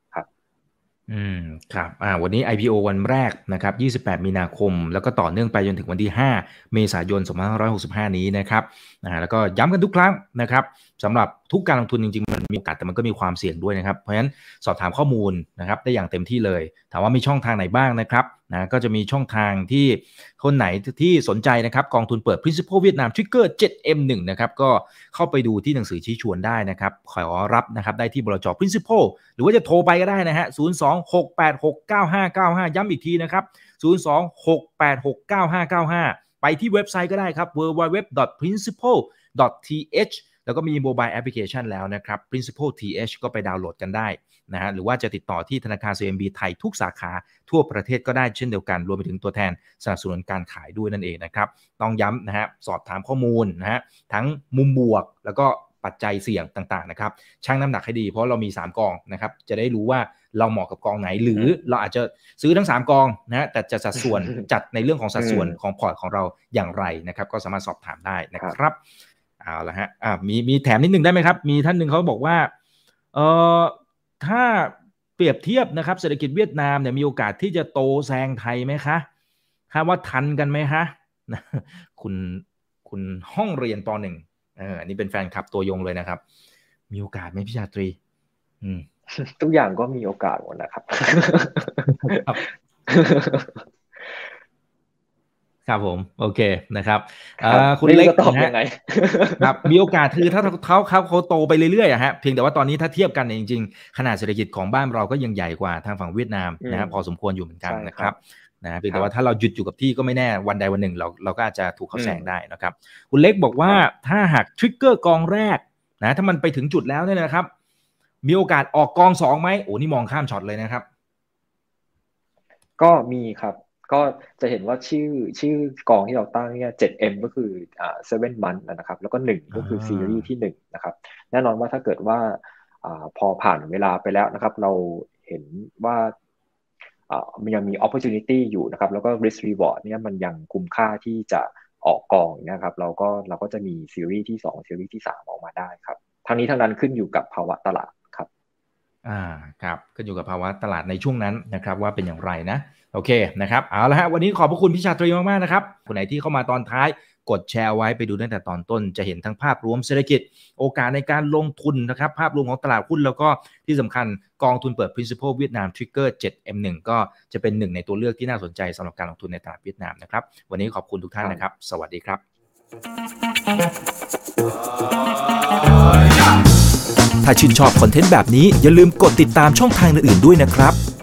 อืมครับอ่าวันนี้ IPO วันแรกนะครับ 28 มีนาคม แล้วก็ต่อเนื่องไปจนถึงวันที่ 5 เมษายน 2565 นี้นะครับอ่าแล้วก็ย้ำกันทุกครั้งนะครับสำหรับทุกการลงทุนจริง ๆ มันมีโอกาสแต่มันก็มีความเสี่ยงด้วยนะครับ เพราะฉะนั้นสอบถามข้อมูลนะครับได้อย่างเต็มที่เลย ถามว่ามีช่องทางไหนบ้างนะครับ นะก็จะมีช่องทางที่คนไหนที่สนใจนะครับกองทุนเปิด Principal เวียดนาม Trigger 7M1 นะครับก็เข้าไปดูที่หนังสือชี้ชวนได้นะครับ ขอรับนะครับได้ที่บลจ Principal หรือว่าจะโทรไปก็ได้นะฮะ 026869595 ย้ำอีกทีนะครับ 026869595 ไปที่เว็บไซต์ก็ได้ครับ www.principal.th แล้วก็มีโมบายแอปพลิเคชันแล้วนะครับ Principal TH ก็ไปดาวน์โหลดกันได้นะฮะหรือว่าจะติดต่อที่ธนาคาร CMB ไทยทุกสาขาทั่วประเทศก็ได้เช่นเดียวกัน รวมไปถึงตัวแทนสนับสนุนการขายด้วยนั่นเองนะครับ ต้องย้ำนะฮะสอบถามข้อมูลนะฮะทั้งมุมบวกแล้วก็ปัจจัยเสี่ยงต่างๆนะครับชั่งน้ำหนักให้ดีเพราะเรามี 3 กองนะครับจะได้รู้ว่าเราเหมาะกับกองไหน หรือเราอาจจะซื้อทั้ง 3 กองนะฮะแต่จะสัดส่วนจัดในเรื่องของสัดส่วนของพอร์ตของเราอย่างไรนะครับ ก็สามารถสอบถามได้นะครับ เอาละฮะอ่ามีมีแถมนิดนึงได้ไหมครับ มีท่านหนึ่งเขาบอกว่าเอ่อถ้าเปรียบเทียบนะครับเศรษฐกิจเวียดนามเนี่ยมีโอกาสที่จะโตแซงไทยไหมคะคาดว่าทันกันไหมคะคุณคุณห้องเรียนปหนึ่งเอออันนี้เป็นแฟนคลับตัวยงเลยนะครับ มีโอกาสไหมพี่ชาตรี อืมทุกอย่างก็มีโอกาสหมดนะครับ ครับผมโอเคนะครับคุณเล็กตอบยังไงครับมีโอกาสคือถ้าเขาเขาเขาโตไปเรื่อยๆอะฮะเพียงแต่ว่าตอนนี้ถ้าเทียบกันจริงๆขนาดเศรษฐกิจของบ้านเราก็ยังใหญ่กว่าทางฝั่งเวียดนามนะครับพอสมควรอยู่เหมือนกันนะครับนะเพียงแต่ว่าถ้าเราหยุดอยู่กับที่ก็ไม่แน่วันใดวันหนึ่ง เราเราก็อาจจะถูกเขาแซงได้นะครับ คุณเล็กบอกว่าถ้าหากทริกเกอร์กองแรกนะถ้ามันไปถึงจุดแล้วเนี่ยนะครับ มีโอกาสออกกองสองไหมโอ้นี่มองข้ามช็อตเลยนะครับ ก็มีครับ ก็จะเห็นว่าชื่อชื่อกองที่เราตั้งเนี่ย 7M ก็คืออ่า7 month นะครับ แล้วก็ 1 ก็คือซีรีส์ที่1นะครับ แน่นอนว่าถ้าเกิดว่าอ่าพอผ่านเวลาไปแล้วนะครับ เราเห็นว่าอ่ามันยังมี opportunity อยู่นะครับ แล้วก็ risk reward เนี่ยมันยังคุ้มค่าที่จะออกกองนะครับ เราก็เราก็จะมีซีรีส์ที่ 2 ซีรีส์ที่ 3 ออกมาได้ครับ ทั้งนี้ทั้งนั้นขึ้นอยู่กับภาวะตลาดครับ อ่า ครับ ขึ้นอยู่กับภาวะตลาดในช่วงนั้นนะครับ ว่าเป็นอย่างไรนะ โอเคนะครับเอาละฮะวันนี้ขอบพระคุณพี่ชาตรีมากๆนะครับคนไหนที่เข้ามาตอนท้ายกดแชร์ไว้ไปดูตั้งแต่ตอนต้นจะเห็นทั้งภาพรวมเศรษฐกิจ โอกาสในการลงทุนนะครับ ภาพรวมของตลาดหุ้นแล้วก็ที่สำคัญกองทุนเปิด Principal เวียดนาม Trigger 7M1 ก็จะเป็นหนึ่งในตัวเลือกที่น่าสนใจสำหรับการลงทุนในตลาดเวียดนามนะครับวันนี้ขอบคุณทุกท่านนะครับ สวัสดีครับ ถ้าชื่นชอบคอนเทนต์แบบนี้อย่าลืมกดติดตามช่องทางอื่นๆด้วยนะครับ